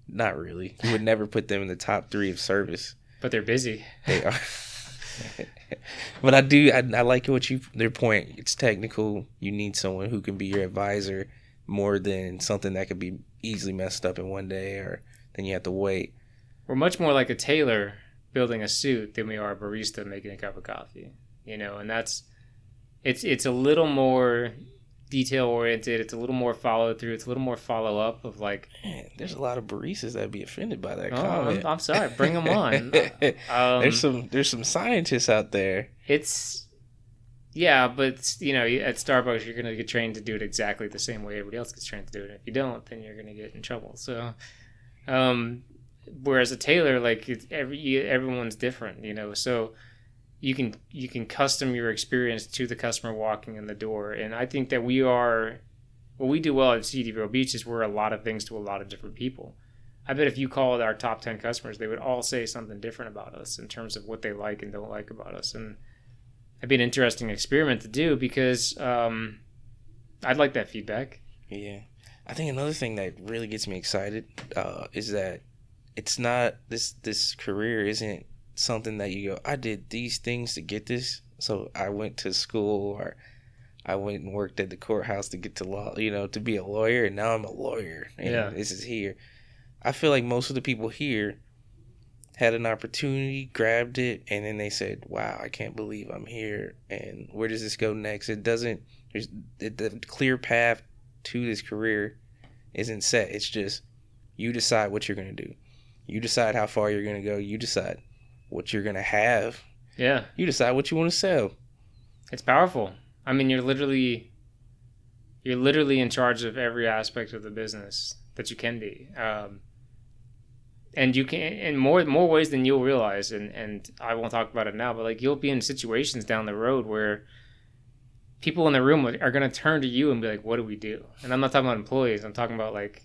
not really. You would never put them in the top three of service. but they're busy. They are. but I do. I, I like what you. Their point. It's technical. You need someone who can be your advisor more than something that could be easily messed up in one day, or then you have to wait. We're much more like a tailor building a suit than we are a barista making a cup of coffee. You know, and that's it's it's a little more detail oriented. It's a little more follow through. It's a little more follow up of like, Man, there's a lot of baristas that'd be offended by that oh, comment. I'm, I'm sorry, bring them on. Um, there's some there's some scientists out there. it's yeah, but you know, at Starbucks, you're gonna get trained to do it exactly the same way everybody else gets trained to do it. If you don't, then you're gonna get in trouble. So, um, whereas a tailor, like it's every everyone's different, you know. So you can you can custom your experience to the customer walking in the door, and I think that we are what we do well at CED Vero Beach is we're a lot of things to a lot of different people. I bet if you called our top ten customers, they would all say something different about us in terms of what they like and don't like about us, and it'd be an interesting experiment to do because um, I'd like that feedback. Yeah, I think another thing that really gets me excited uh, is that it's not this this career isn't something that you go. I did these things to get this, so I went to school or I went and worked at the courthouse to get to law, you know, to be a lawyer, and now I'm a lawyer. And Yeah. this is here. I feel like most of the people here had an opportunity, grabbed it, and then they said, "Wow, I can't believe I'm here." And where does this go next? It doesn't. There's the, the clear path to this career isn't set. It's just you decide what you're gonna do. You decide how far you're gonna go. You decide what you're gonna have. Yeah, You decide what you want to sell. it's powerful. I mean, you're literally you're literally in charge of every aspect of the business that you can be. Um, and you can in more more ways than you'll realize and and I won't talk about it now but like you'll be in situations down the road where people in the room are going to turn to you and be like what do we do and I'm not talking about employees I'm talking about like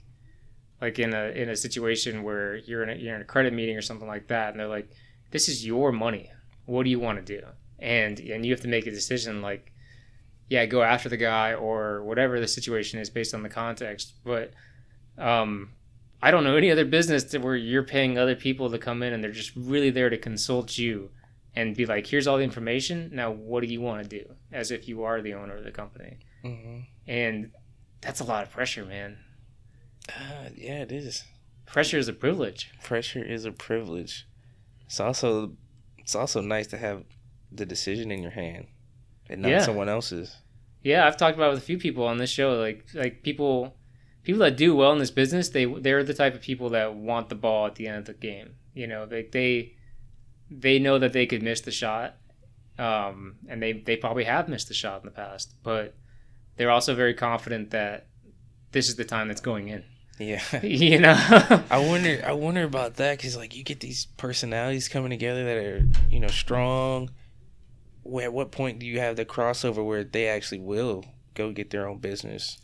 like in a in a situation where you're in a, you're in a credit meeting or something like that and they're like this is your money what do you want to do and and you have to make a decision like yeah go after the guy or whatever the situation is based on the context but um I don't know any other business where you're paying other people to come in and they're just really there to consult you and be like, here's all the information. Now, what do you want to do? As if you are the owner of the company. Mm-hmm. And that's a lot of pressure, man. Uh, yeah, it is. Pressure is a privilege. Pressure is a privilege. It's also it's also nice to have the decision in your hand and not Yeah. someone else's. Yeah, I've talked about it with a few people on this show. Like, like people, people that do well in this business, they they're the type of people that want the ball at the end of the game. You know, they they they know that they could miss the shot, um, and they they probably have missed the shot in the past, but they're also very confident that this is the time that's going in. Yeah. You know, I wonder. I wonder about that because, like, you get these personalities coming together that are, you know, strong. At what point do you have the crossover where they actually will go get their own business?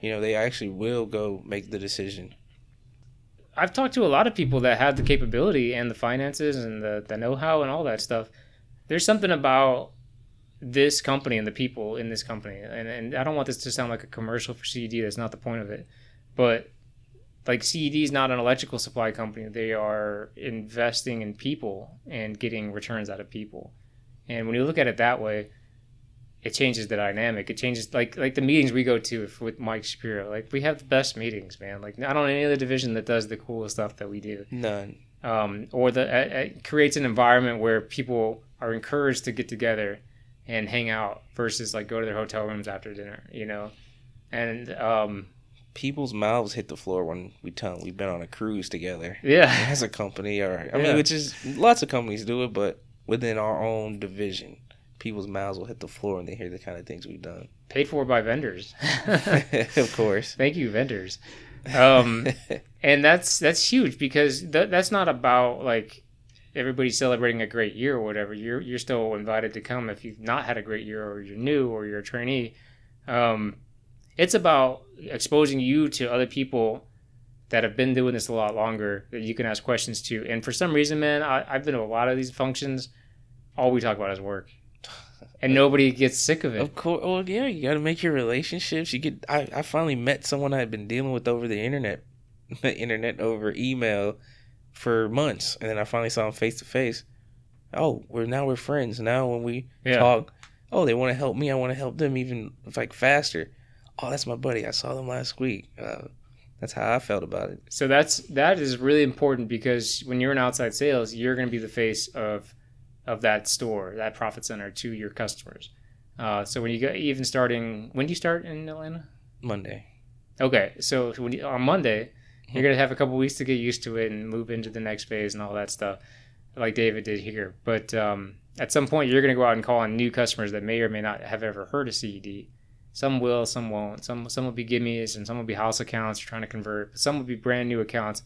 You know, they actually will go make the decision. I've talked to a lot of people that have the capability and the finances and the, the know how and all that stuff. There's something about this company and the people in this company. And, and I don't want this to sound like a commercial for CED. That's not the point of it. But like CED is not an electrical supply company. They are investing in people and getting returns out of people. And when you look at it that way, it changes the dynamic. It changes like like the meetings we go to if, with Mike Shapiro. Like we have the best meetings, man. Like not on any other division that does the coolest stuff that we do. None. Um, or the uh, it creates an environment where people are encouraged to get together and hang out versus like go to their hotel rooms after dinner. You know, and um, People's mouths hit the floor when we tell them we've been on a cruise together yeah, as a company, or I Yeah. mean, which is lots of companies do it, but within our own division, people's mouths will hit the floor when they hear the kind of things we've done. paid for by vendors. of course. Thank you, vendors. Um, and that's that's huge because th- that's not about like everybody celebrating a great year or whatever. You're you're still invited to come if you've not had a great year or you're new or you're a trainee. Um, it's about exposing you to other people that have been doing this a lot longer that you can ask questions to. And for some reason, man, I, I've been to a lot of these functions. All we talk about is work. and nobody gets sick of it. Of course. Well, yeah, you got to make your relationships. You get. I, I finally met someone I had been dealing with over the internet, the internet over email, for months, and then I finally saw him face to face. Oh, we're now we're friends. Now when we Yeah. talk, oh, they want to help me. I want to help them even like faster. Oh, that's my buddy. I saw them last week. Uh, that's how I felt about it. So that's that is really important because when you're in outside sales, you're going to be the face of of that store, that profit center to your customers. Uh, so when you go, even starting, when do you start in Atlanta? Monday. Okay, so when you, on Monday, you're gonna have a couple weeks to get used to it and move into the next phase and all that stuff, like David did here. But um, at some point, you're gonna go out and call on new customers that may or may not have ever heard of CED. Some will, some won't. Some some will be gimmies and some will be house accounts you're trying to convert. But some will be brand new accounts.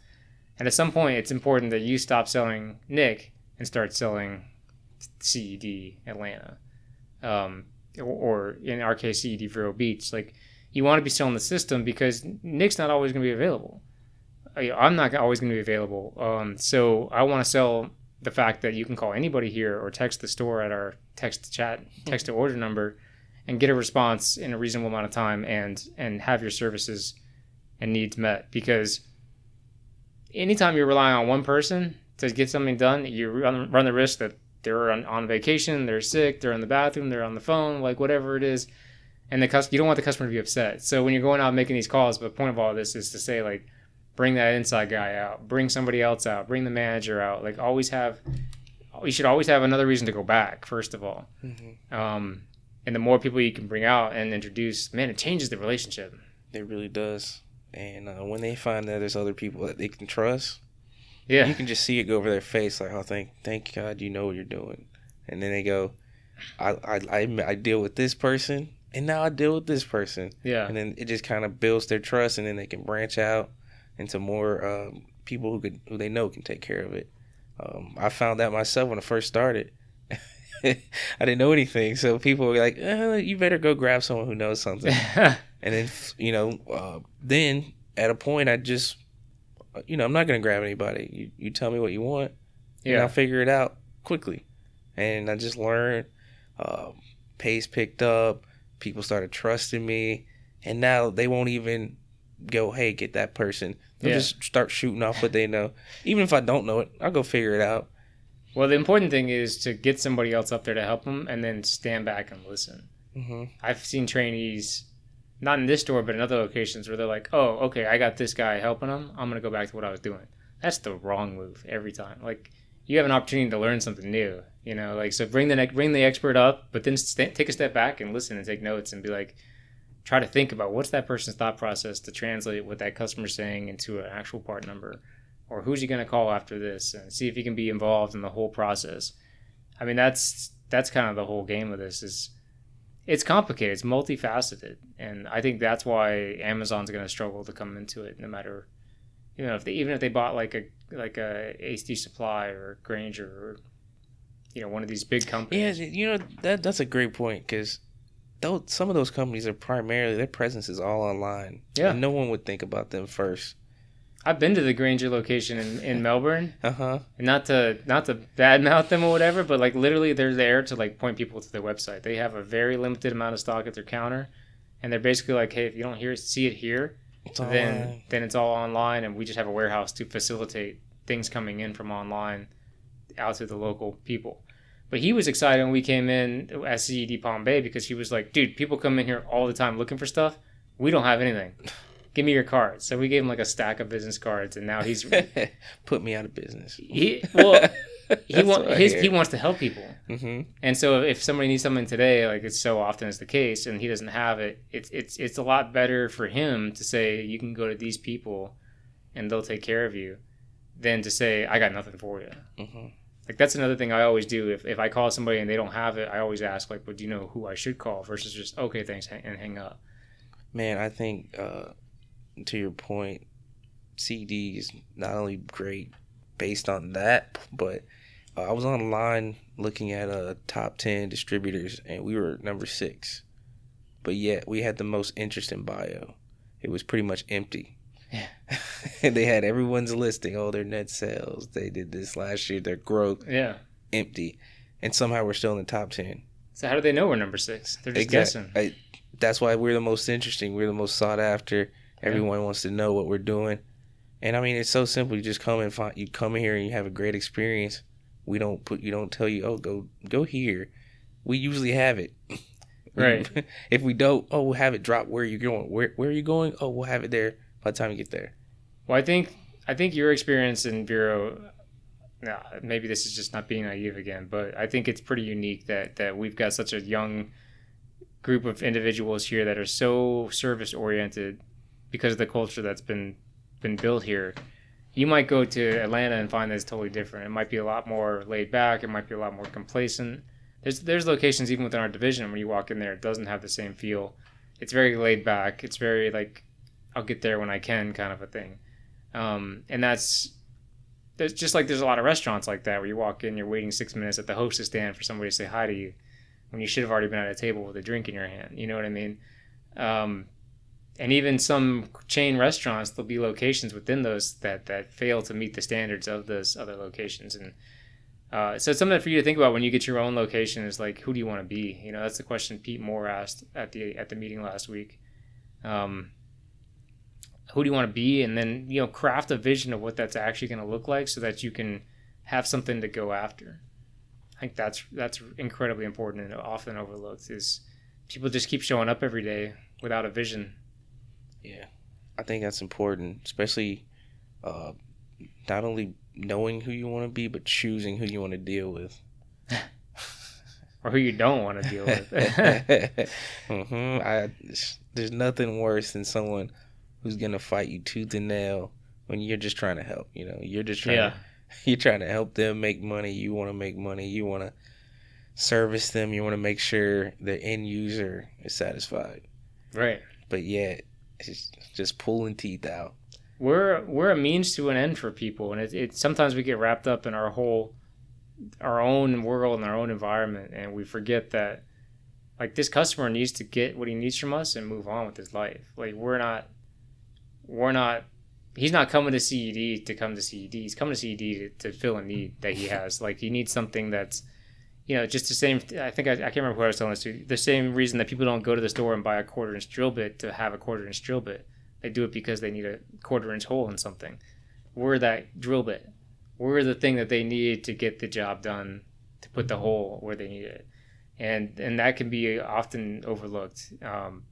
And at some point, it's important that you stop selling Nick and start selling CED Atlanta, um, or, in our case, CED Vero Beach. Like you want to be selling the system because Nick's not always going to be available. I'm not always going to be available. Um, so I want to sell the fact that you can call anybody here or text the store at our text to chat, text to order number, and get a response in a reasonable amount of time and and have your services and needs met. Because anytime you're relying on one person to get something done, you run, run the risk that they're on, on vacation, they're sick, they're in the bathroom, they're on the phone, like whatever it is and the cus- you don't want the customer to be upset. So when you're going out making these calls, but the point of all this is to say like, bring that inside guy out, bring somebody else out, bring the manager out. Like always have, you should always have another reason to go back. First of all, um, and the more people you can bring out and introduce, man, it changes the relationship. It really does. And uh, when they find that there's other people that they can trust, Yeah, you can just see it go over their face, like, "Oh, thank, thank God, you know what you're doing." And then they go, "I, I, I, I deal with this person, and now I deal with this person." yeah, and then it just kind of builds their trust, and then they can branch out into more um, people who could who they know can take care of it. Um, I found that myself when I first started. I didn't know anything, so people were like, uh, "You better go grab someone who knows something." and then you know, uh, then at a point, I just, you know, I'm not gonna grab anybody. You you tell me what you want, and yeah, I'll figure it out quickly. And I just learned. Um, pace picked up. People started trusting me, and now they won't even go, "Hey, get that person." They'll Yeah. just start shooting off what they know. Even if I don't know it, I'll go figure it out. Well, the important thing is to get somebody else up there to help them, and then stand back and listen. hmm I've seen trainees, not in this store, but in other locations, where they're like, "Oh, okay, I got this guy helping them. I'm gonna go back to what I was doing." That's the wrong move every time. Like, you have an opportunity to learn something new. You know, like so bring the ne- bring the expert up, but then st- take a step back and listen and take notes and be like, try to think about what's that person's thought process to translate what that customer's saying into an actual part number, or who's he gonna call after this, and see if he can be involved in the whole process. I mean, that's that's kind of the whole game of this is it's complicated it's multifaceted and i think that's why amazon's going to struggle to come into it no matter you know if they even if they bought like a like a hd supply or Grainger or you know one of these big companies. Yeah, you know that that's a great point because those some of those companies are primarily their presence is all online. Yeah. no one would think about them first. I've been to the Grainger location in, in melbourne Uh huh. and not to not to badmouth them or whatever but like literally they're there to like point people to their website they have a very limited amount of stock at their counter and they're basically like hey if you don't hear see it here It's then online. then it's all online and we just have a warehouse to facilitate things coming in from online out to the local people but he was excited when we came in at CED Palm Bay because he was like, dude, people come in here all the time looking for stuff. We don't have anything. Give me your cards. So we gave him like a stack of business cards, and now he's Put me out of business. he well he That's want what I his he wants to help people. Mhm. And so if somebody needs something today, like it's so often is the case, and he doesn't have it, it's it's it's a lot better for him to say you can go to these people, and they'll take care of you, than to say I got nothing for you. Mhm. Like that's another thing I always do. If if I call somebody and they don't have it, I always ask like, "Well, do you know who I should call?" Versus just okay, thanks, and hang up. Man, I think uh, to your point, CED is not only great based on that, but uh, I was online looking at uh, top ten distributors, and we were number six, but yet we had the most interesting bio. It was pretty much empty. Yeah. and they had everyone's listing. all their net sales. They did this last year. Their growth Yeah, empty, and somehow we're still in the top ten. So how do they know we're number six? They're just Exact- guessing. I, that's why we're the most interesting. We're the most sought after. Everyone wants to know what we're doing. And I mean, it's so simple. You just come and find. You come here and you have a great experience. We don't put. You don't tell you. Oh, go go here. We usually have it. Right. if we don't, oh, we'll have it drop where you're going. Where where are you going? Oh, we'll have it there by the time you get there. Well, I think I think your experience in Vero. No, maybe this is just not being naive again, but I think it's pretty unique that that we've got such a young group of individuals here that are so service oriented because of the culture that's been been built here. You might go to Atlanta and find that it's totally different. It might be a lot more laid back. It might be a lot more complacent. There's there's locations even within our division when you walk in there, it doesn't have the same feel. It's very laid back. It's very like I'll get there when I can kind of a thing. Um, and that's there's just like there's a lot of restaurants like that where you walk in, you're waiting six minutes at the hostess stand for somebody to say hi to you when you should have already been at a table with a drink in your hand. You know what I mean? Um, and even some chain restaurants, there'll be locations within those that that fail to meet the standards of those other locations. And uh, so it's something for you to think about when you get your own location. Is like, who do you want to be? You know, that's the question Pete Moore asked at the at the meeting last week. Um, who do you want to be and then you know craft a vision of what that's actually going to look like so that you can have something to go after i think that's that's incredibly important and often overlooked is people just keep showing up every day without a vision Yeah, I think that's important, especially uh, not only knowing who you want to be, but choosing who you want to deal with. or who you don't want to deal with hmm I, there's nothing worse than someone who's gonna fight you tooth and nail when you're just trying to help. You know, you're just trying. yeah To, you're trying to help them make money. You want to make money. You want to service them. You want to make sure the end user is satisfied. right But yet, it's just pulling teeth out. we're we're a means to an end for people and it, it sometimes we get wrapped up in our whole our own world and our own environment and we forget that like this customer needs to get what he needs from us and move on with his life. Like we're not we're not he's not coming to CED to come to CED he's coming to CED to, to fill a need that he has. Like he needs something that's you know just the same I think I, I can't remember who I was telling this to the same reason that people don't go to the store and buy a quarter inch drill bit to have a quarter inch drill bit they do it because they need a quarter inch hole in something. We're that drill bit. We're the thing that they need to get the job done to put the hole where they need it, and and that can be often overlooked um,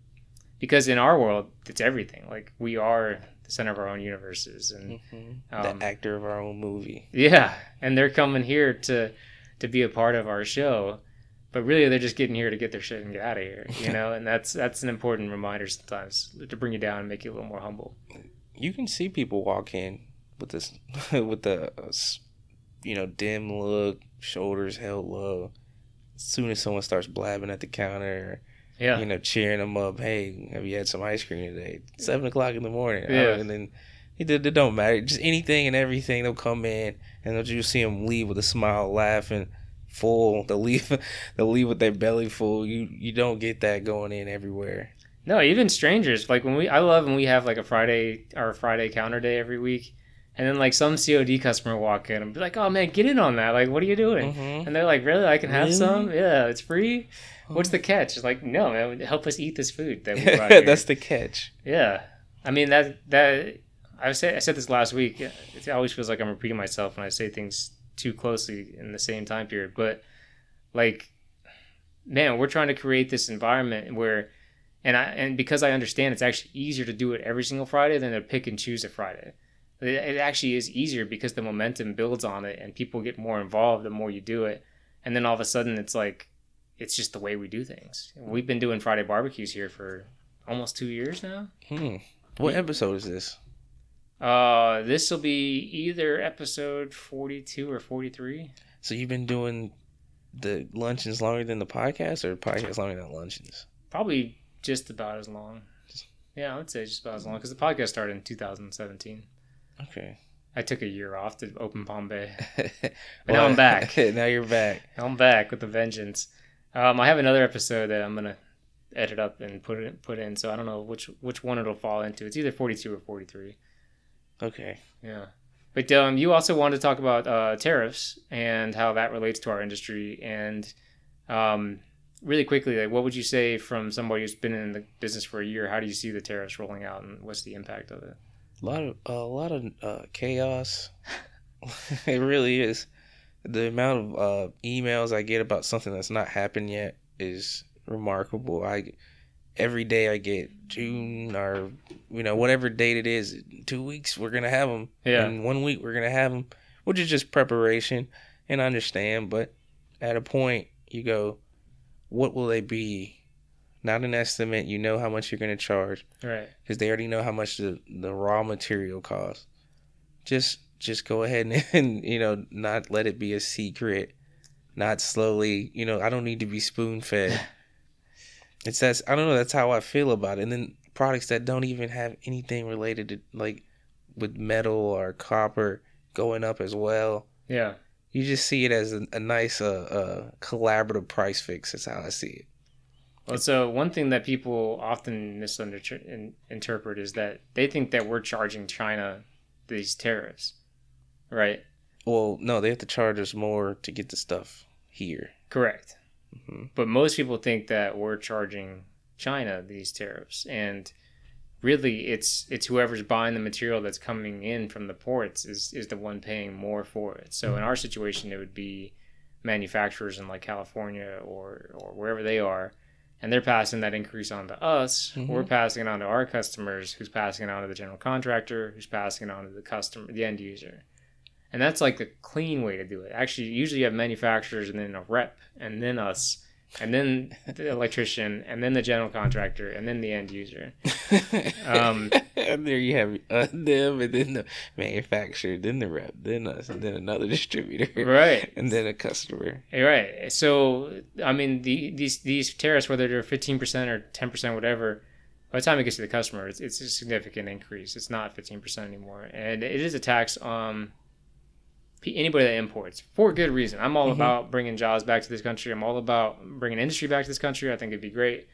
because in our world it's everything. Like we are the center of our own universes, and Um, the actor of our own movie. yeah, and they're coming here to to be a part of our show, but really they're just getting here to get their shit and get out of here, you know. and that's that's an important reminder sometimes to bring you down and make you a little more humble. You can see people walk in with this, with the, uh, you know, dim look, shoulders held low. As soon as someone starts blabbing at the counter, Yeah, you know, cheering them up. Hey, have you had some ice cream today? Seven o'clock in the morning. Oh, Yeah. and then it, it don't matter. Just anything and everything. They'll come in and they'll just see them leave with a smile, laughing, full. They'll leave. They'll leave with their belly full. You you don't get that going in everywhere. No, even strangers. Like when we, I love when we have like a Friday our Friday counter day every week, and then like some COD customer walk in and be like, "Oh man, get in on that! Like, what are you doing?" Mhm. And they're like, "Really? I can have Really? some? Yeah, it's free. What's the catch?" It's like, "No, man, help us eat this food that we brought here." That's the catch. yeah. I mean that that I said I said this last week. It always feels like I'm repeating myself when I say things too closely in the same time period, but like man, we're trying to create this environment where and I and because I understand it's actually easier to do it every single Friday than to pick and choose a Friday. It, it actually is easier because the momentum builds on it and people get more involved the more you do it. And then all of a sudden it's like it's just the way we do things. We've been doing Friday barbecues here for almost 2 years now. Hmm. What episode is this? Uh this will be either episode 42 or 43. So you've been doing the luncheons longer than the podcast, or podcast longer than luncheons? Probably just about as long. Yeah, I would say just about as long cuz the podcast started in 2017. Okay. I took a year off to open Palm Bay. but now I'm back. now you're back. I'm back with a vengeance. Um, I have another episode that I'm gonna edit up and put it put in. So I don't know which which one it'll fall into. It's either 42 or 43. Okay. Yeah. But um, you also wanted to talk about uh, tariffs and how that relates to our industry. And um, really quickly, like what would you say from somebody who's been in the business for a year? How do you see the tariffs rolling out, and what's the impact of it? A lot of a lot of uh, chaos. it really is. The amount of uh, emails I get about something that's not happened yet is remarkable. I every day I get June or you know whatever date it is. Two weeks we're gonna have them. Yeah. In one week we're gonna have them, which is just preparation and I understand. But at a point you go, what will they be? Not an estimate. You know how much you're gonna charge Right. because they already know how much the, the raw material costs. Just just go ahead and, and you know not let it be a secret, not slowly. You know I don't need to be spoon fed. it's that's I don't know. That's how I feel about it. And then products that don't even have anything related to like with metal or copper going up as well. Yeah. You just see it as a, a nice uh, uh, collaborative price fix. That's how I see it. Well, so one thing that people often misinterpret is that they think that we're charging China these tariffs, right? Well, no, they have to charge us more to get the stuff here. Correct. Mhm. But most people think that we're charging China these tariffs, and really, it's it's whoever's buying the material that's coming in from the ports is is the one paying more for it. So in our situation, it would be manufacturers in like California or or wherever they are, and they're passing that increase on to us. Mhm. We're passing it on to our customers, who's passing it on to the general contractor, who's passing it on to the customer, the end user. And that's like the clean way to do it. Actually, usually you have manufacturers and then a rep, and then us, and then the electrician, and then the general contractor, and then the end user. Um, and there you have uh, them, and then the manufacturer, then the rep, then us, and then another distributor, Right. and then a customer. Right. So, I mean, the, these these tariffs, whether they're fifteen percent or ten percent, whatever, by the time it gets to the customer, it's, it's a significant increase. It's not fifteen percent anymore, and it is a tax on pe- anybody that imports for good reason. I'm all Mhm. about bringing jobs back to this country. I'm all about bringing industry back to this country. I think it'd be great.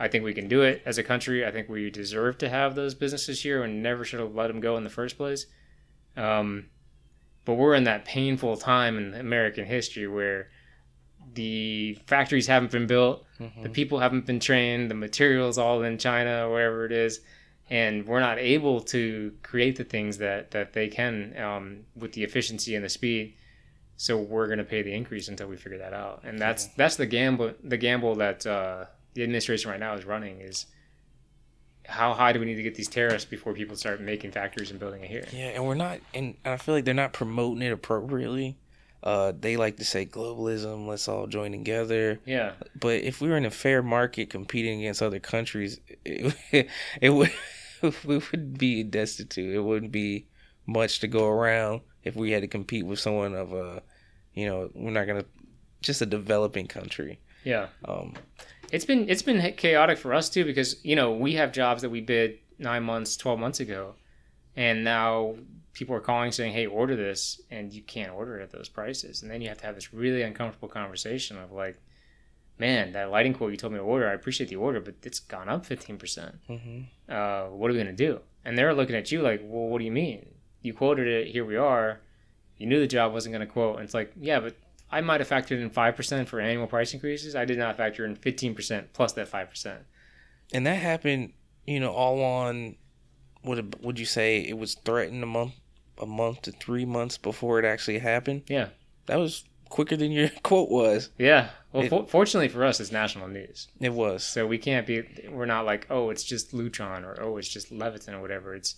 I think we can do it as a country. I think we deserve to have those businesses here and never should have let them go in the first place. Um, but we're in that painful time in American history where the factories haven't been built, the people haven't been trained, the materials all in China or wherever it is, and we're not able to create the things that that they can um, with the efficiency and the speed. So we're going to pay the increase until we figure that out, and that's that's the gamble the gamble that uh, the administration right now is running is. How high do we need to get these tariffs before people start making factories and building it here? Yeah, and we're not, and I feel like they're not promoting it appropriately. Uh, they like to say globalism, let's all join together. Yeah, But if we were in a fair market competing against other countries, it, it would we would be destitute. It wouldn't be much to go around if we had to compete with someone of a, you know, we're not gonna just a developing country. yeah. Um, It's been it's been chaotic for us too because you know we have jobs that we bid nine months, twelve months ago, and now people are calling saying, "Hey, order this," and you can't order it at those prices, and then you have to have this really uncomfortable conversation of like, "Man, that lighting quote you told me to order, I appreciate the order, but it's gone up fifteen percent. mhm. Uh, what are we gonna do?" And they're looking at you like, "Well, what do you mean? You quoted it. Here we are. You knew the job wasn't gonna quote." And it's like, "Yeah, but." I might have factored in five percent for annual price increases. I did not factor in fifteen percent plus that five percent. and that happened, you know, all on. Would would you say it was threatened a month, a month to three months before it actually happened? Yeah, That was quicker than your quote was. yeah. Well, It- for, fortunately for us, it's national news, It was. so we can't be. We're not like, oh, it's just Lutron or oh, it's just Leviton or whatever. It's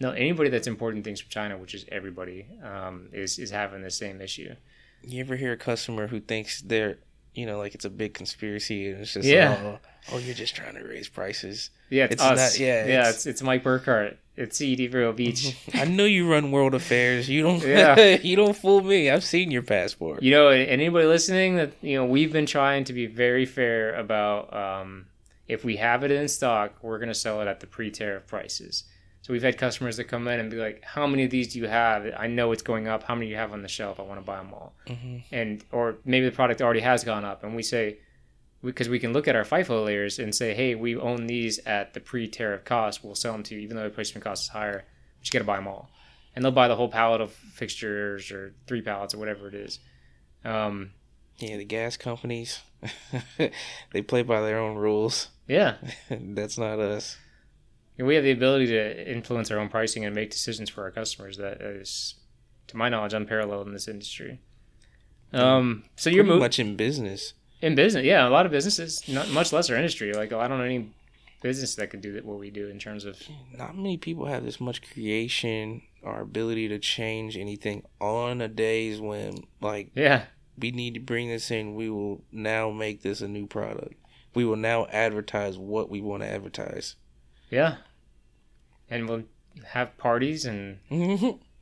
no anybody that's importing things from China, which is everybody, um, is is having the same issue. You ever hear a customer who thinks they're, you know, like it's a big conspiracy and it's just, Yeah. oh, oh, you're just trying to raise prices. Yeah, it's, It's us. not- yeah, yeah. it's- It's it's Mike Burkhart. It's CED Vero Beach. I know you run world affairs. You don't, Yeah. you don't fool me. I've seen your passport. You know, anybody listening that you know, we've been trying to be very fair about um, if we have it in stock, we're going to sell it at the pre-tariff prices. So we've had customers that come in and be like, "How many of these do you have? I know it's going up. How many do you have on the shelf? I want to buy them all." Mhm. And or maybe the product already has gone up, and we say, because we can look at our FIFO layers and say, "Hey, we own these at the pre-tariff cost. We'll sell them to you, even though the replacement cost is higher. But you got to buy them all." And they'll buy the whole pallet of fixtures or three pallets or whatever it is. Um, Yeah, the gas companies, they play by their own rules. Yeah, That's not us. We have the ability to influence our own pricing and make decisions for our customers. That is, to my knowledge, unparalleled in this industry. Um, so you're moving much in business. in business, yeah. A lot of businesses, not much less our industry. Like I don't know any business that could do that what we do in terms of Not many people have this much creation or ability to change anything on a days when like yeah, we need to bring this in. We will now make this a new product. We will now advertise what we want to advertise. yeah, and we'll have parties and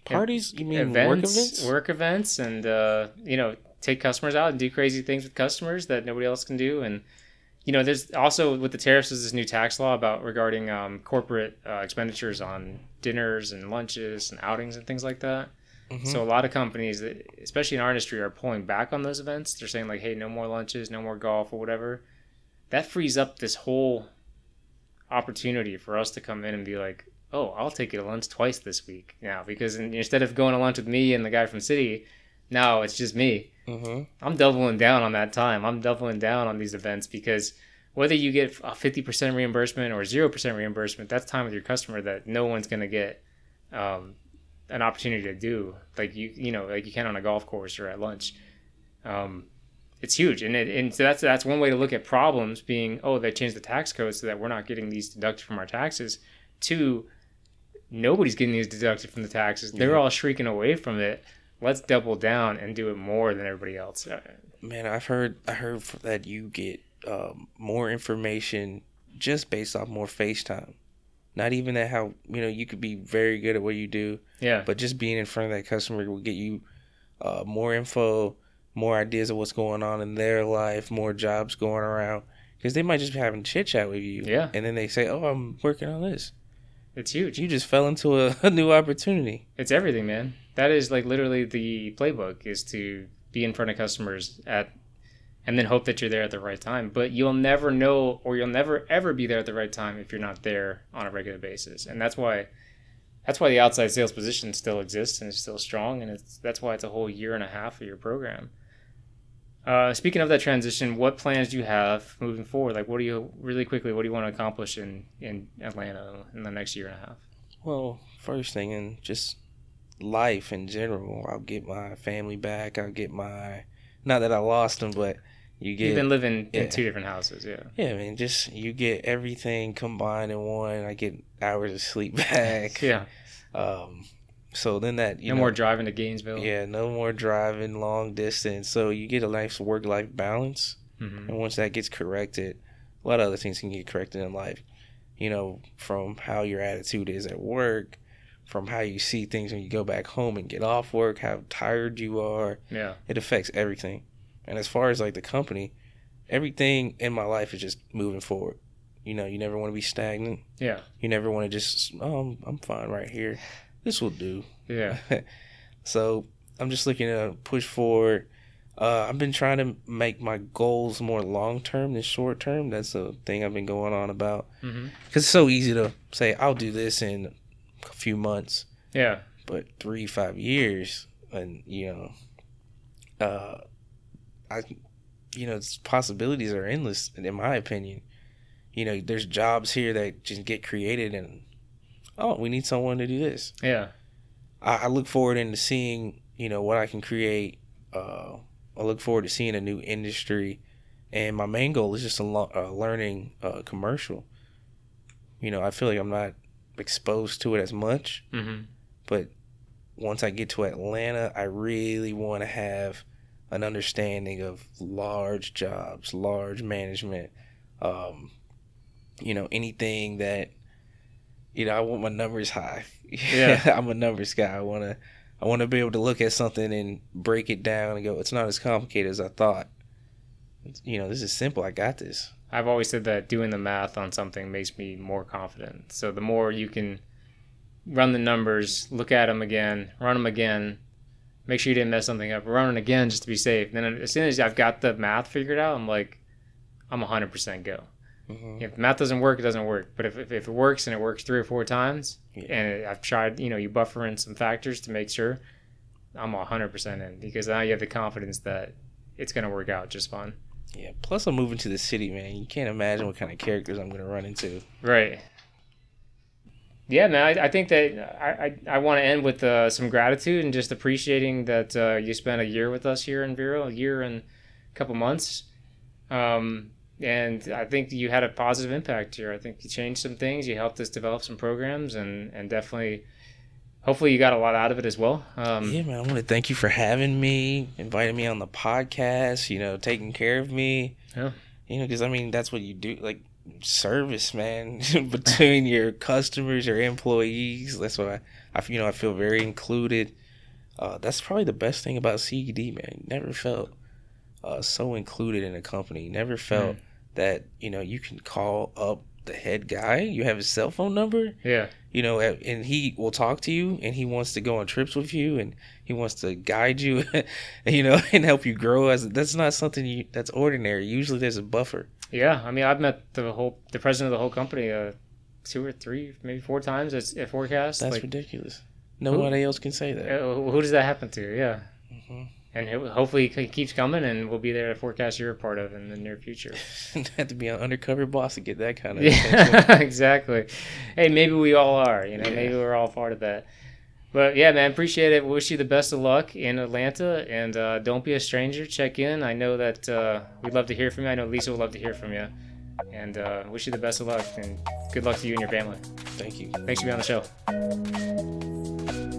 Parties? You mean events, work events? work events, and uh, you know, take customers out and do crazy things with customers that nobody else can do. And you know, there's also with the tariffs is this new tax law about regarding um, corporate uh, expenditures on dinners and lunches and outings and things like that. Mhm. So a lot of companies, especially in our industry, are pulling back on those events. They're saying like, "Hey, no more lunches, no more golf or whatever." That frees up this whole opportunity for us to come in and be like, "Oh, I'll take you to lunch twice this week now," because instead of going to lunch with me and the guy from City, now it's just me. Mhm. I'm doubling down on that time. I'm doubling down on these events because whether you get a 50% reimbursement or 0% reimbursement, that's time with your customer that no one's going to get um, an opportunity to do like you you know like you can on a golf course or at lunch. Um, it's huge, and it, and so that's that's one way to look at problems being oh they changed the tax code so that we're not getting these deducted from our taxes. Two, nobody's getting these deducted from the taxes. They're Yeah. all shrieking away from it. Let's double down and do it more than everybody else. Uh, Man, I've heard I heard that you get um, more information just based off more FaceTime. Not even that how you know you could be very good at what you do, Yeah, but just being in front of that customer will get you uh, more info, more ideas of what's going on in their life, more jobs going around. Because they might just be having chit chat with you, Yeah. and then they say, "Oh, I'm working on this." It's huge. You just fell into a, a new opportunity. It's everything, man. That is like literally the playbook is to be in front of customers at and then hope that you're there at the right time. But you'll never know or you'll never ever be there at the right time if you're not there on a regular basis. And that's why that's why the outside sales position still exists and is still strong and it's that's why it's a whole year and a half of your program. Uh, speaking of that transition, what plans do you have moving forward? Like, what do you really quickly? What do you want to accomplish in in Atlanta in the next year and a half? Well, first thing, and just life in general. I'll get my family back. I'll get my not that I lost them, but you get You've been living yeah. in two different houses, yeah. yeah, I mean, Just you get everything combined in one. I get hours of sleep back. Yeah. Um, so then that you no know, more driving to Gainesville. Yeah, no more driving long distance. So you get a nice work life balance. hmm And once that gets corrected, a lot of other things can get corrected in life. You know, from how your attitude is at work, from how you see things when you go back home and get off work, how tired you are. Yeah. It affects everything. And as far as like the company, everything in my life is just moving forward. You know, you never want to be stagnant. Yeah. You never want to just, oh, I'm, I'm fine right here. This will do. Yeah. so I'm just looking to push forward. Uh, I've been trying to make my goals more long term than short term. That's a thing I've been going on about. Because it's so easy to say, I'll do this in a few months, Yeah. but three, five years, and, you know, uh, I, you know, it's- possibilities are endless, in my opinion. You know, there's jobs here that just get created, and, oh, we need someone to do this. Yeah. I, I look forward into seeing you know what I can create. Uh, I look forward to seeing a new industry, and my main goal is just a, lo- a learning uh, commercial. You know, I feel like I'm not exposed to it as much, hmm but once I get to Atlanta, I really want to have an understanding of large jobs, large management. Um, you know, anything that you know, I want my numbers high. Yeah. I'm a numbers guy. I want to I want to be able to look at something and break it down and go, it's not as complicated as I thought. It's- you know, this is simple. I got this. I've always said that doing the math on something makes me more confident. So the more you can run the numbers, look at them again, run them again, make sure you didn't mess something up, run it again just to be safe. Then as soon as I've got the math figured out, I'm like, I'm 100% go. Hmm If math doesn't work, it doesn't work. But if, if, if it works and it works three or four times, Yeah. and I've tried, you know, you buffer in some factors to make sure, I'm 100% in because now you have the confidence that it's gonna work out just fine. Yeah. Plus, I'm moving to the city, man. You can't imagine what kind of characters I'm gonna run into. Right. Yeah, man. I, I think that I I, I want to end with uh, some gratitude and just appreciating that uh, you spent a year with us here in Vero, a year and a couple months. Um, and I think you had a positive impact here. I think you changed some things. You helped us develop some programs, and and definitely, hopefully, you got a lot out of it as well. Um, Yeah, man. I want to thank you for having me, inviting me on the podcast. You know, taking care of me. Yeah. You know, because I mean, that's what you do. Like service, man, between your customers, your employees. That's what I, I, you know, I feel very included. Uh, that's probably the best thing about CED, man. Never felt uh, so included in a company. Never felt that you know you can call up the head guy. You have his cell phone number yeah. you know, and he will talk to you, and he wants to go on trips with you, and he wants to guide you, you know, and help you grow. As that's not something you that's ordinary. Usually, there's a buffer. Yeah, I mean, I've met the whole the president of the whole company uh, two or three, maybe four times at, at Forecast. That's like, ridiculous. Nobody else can say that. uh, who does that happen to? Yeah, Mhm. And it, hopefully it keeps coming, and we'll be there to Forecast you're a part of in the near future. have to be an undercover boss to get that kind of. Yeah, exactly. Hey, maybe we all are. You know, Yeah. maybe we're all part of that. But yeah, man, appreciate it. Wish you the best of luck in Atlanta, and uh, don't be a stranger. Check in. I know that uh, we'd love to hear from you. I know Lisa would love to hear from you, and uh, wish you the best of luck and good luck to you and your family. Thank you. Thanks for being on the show.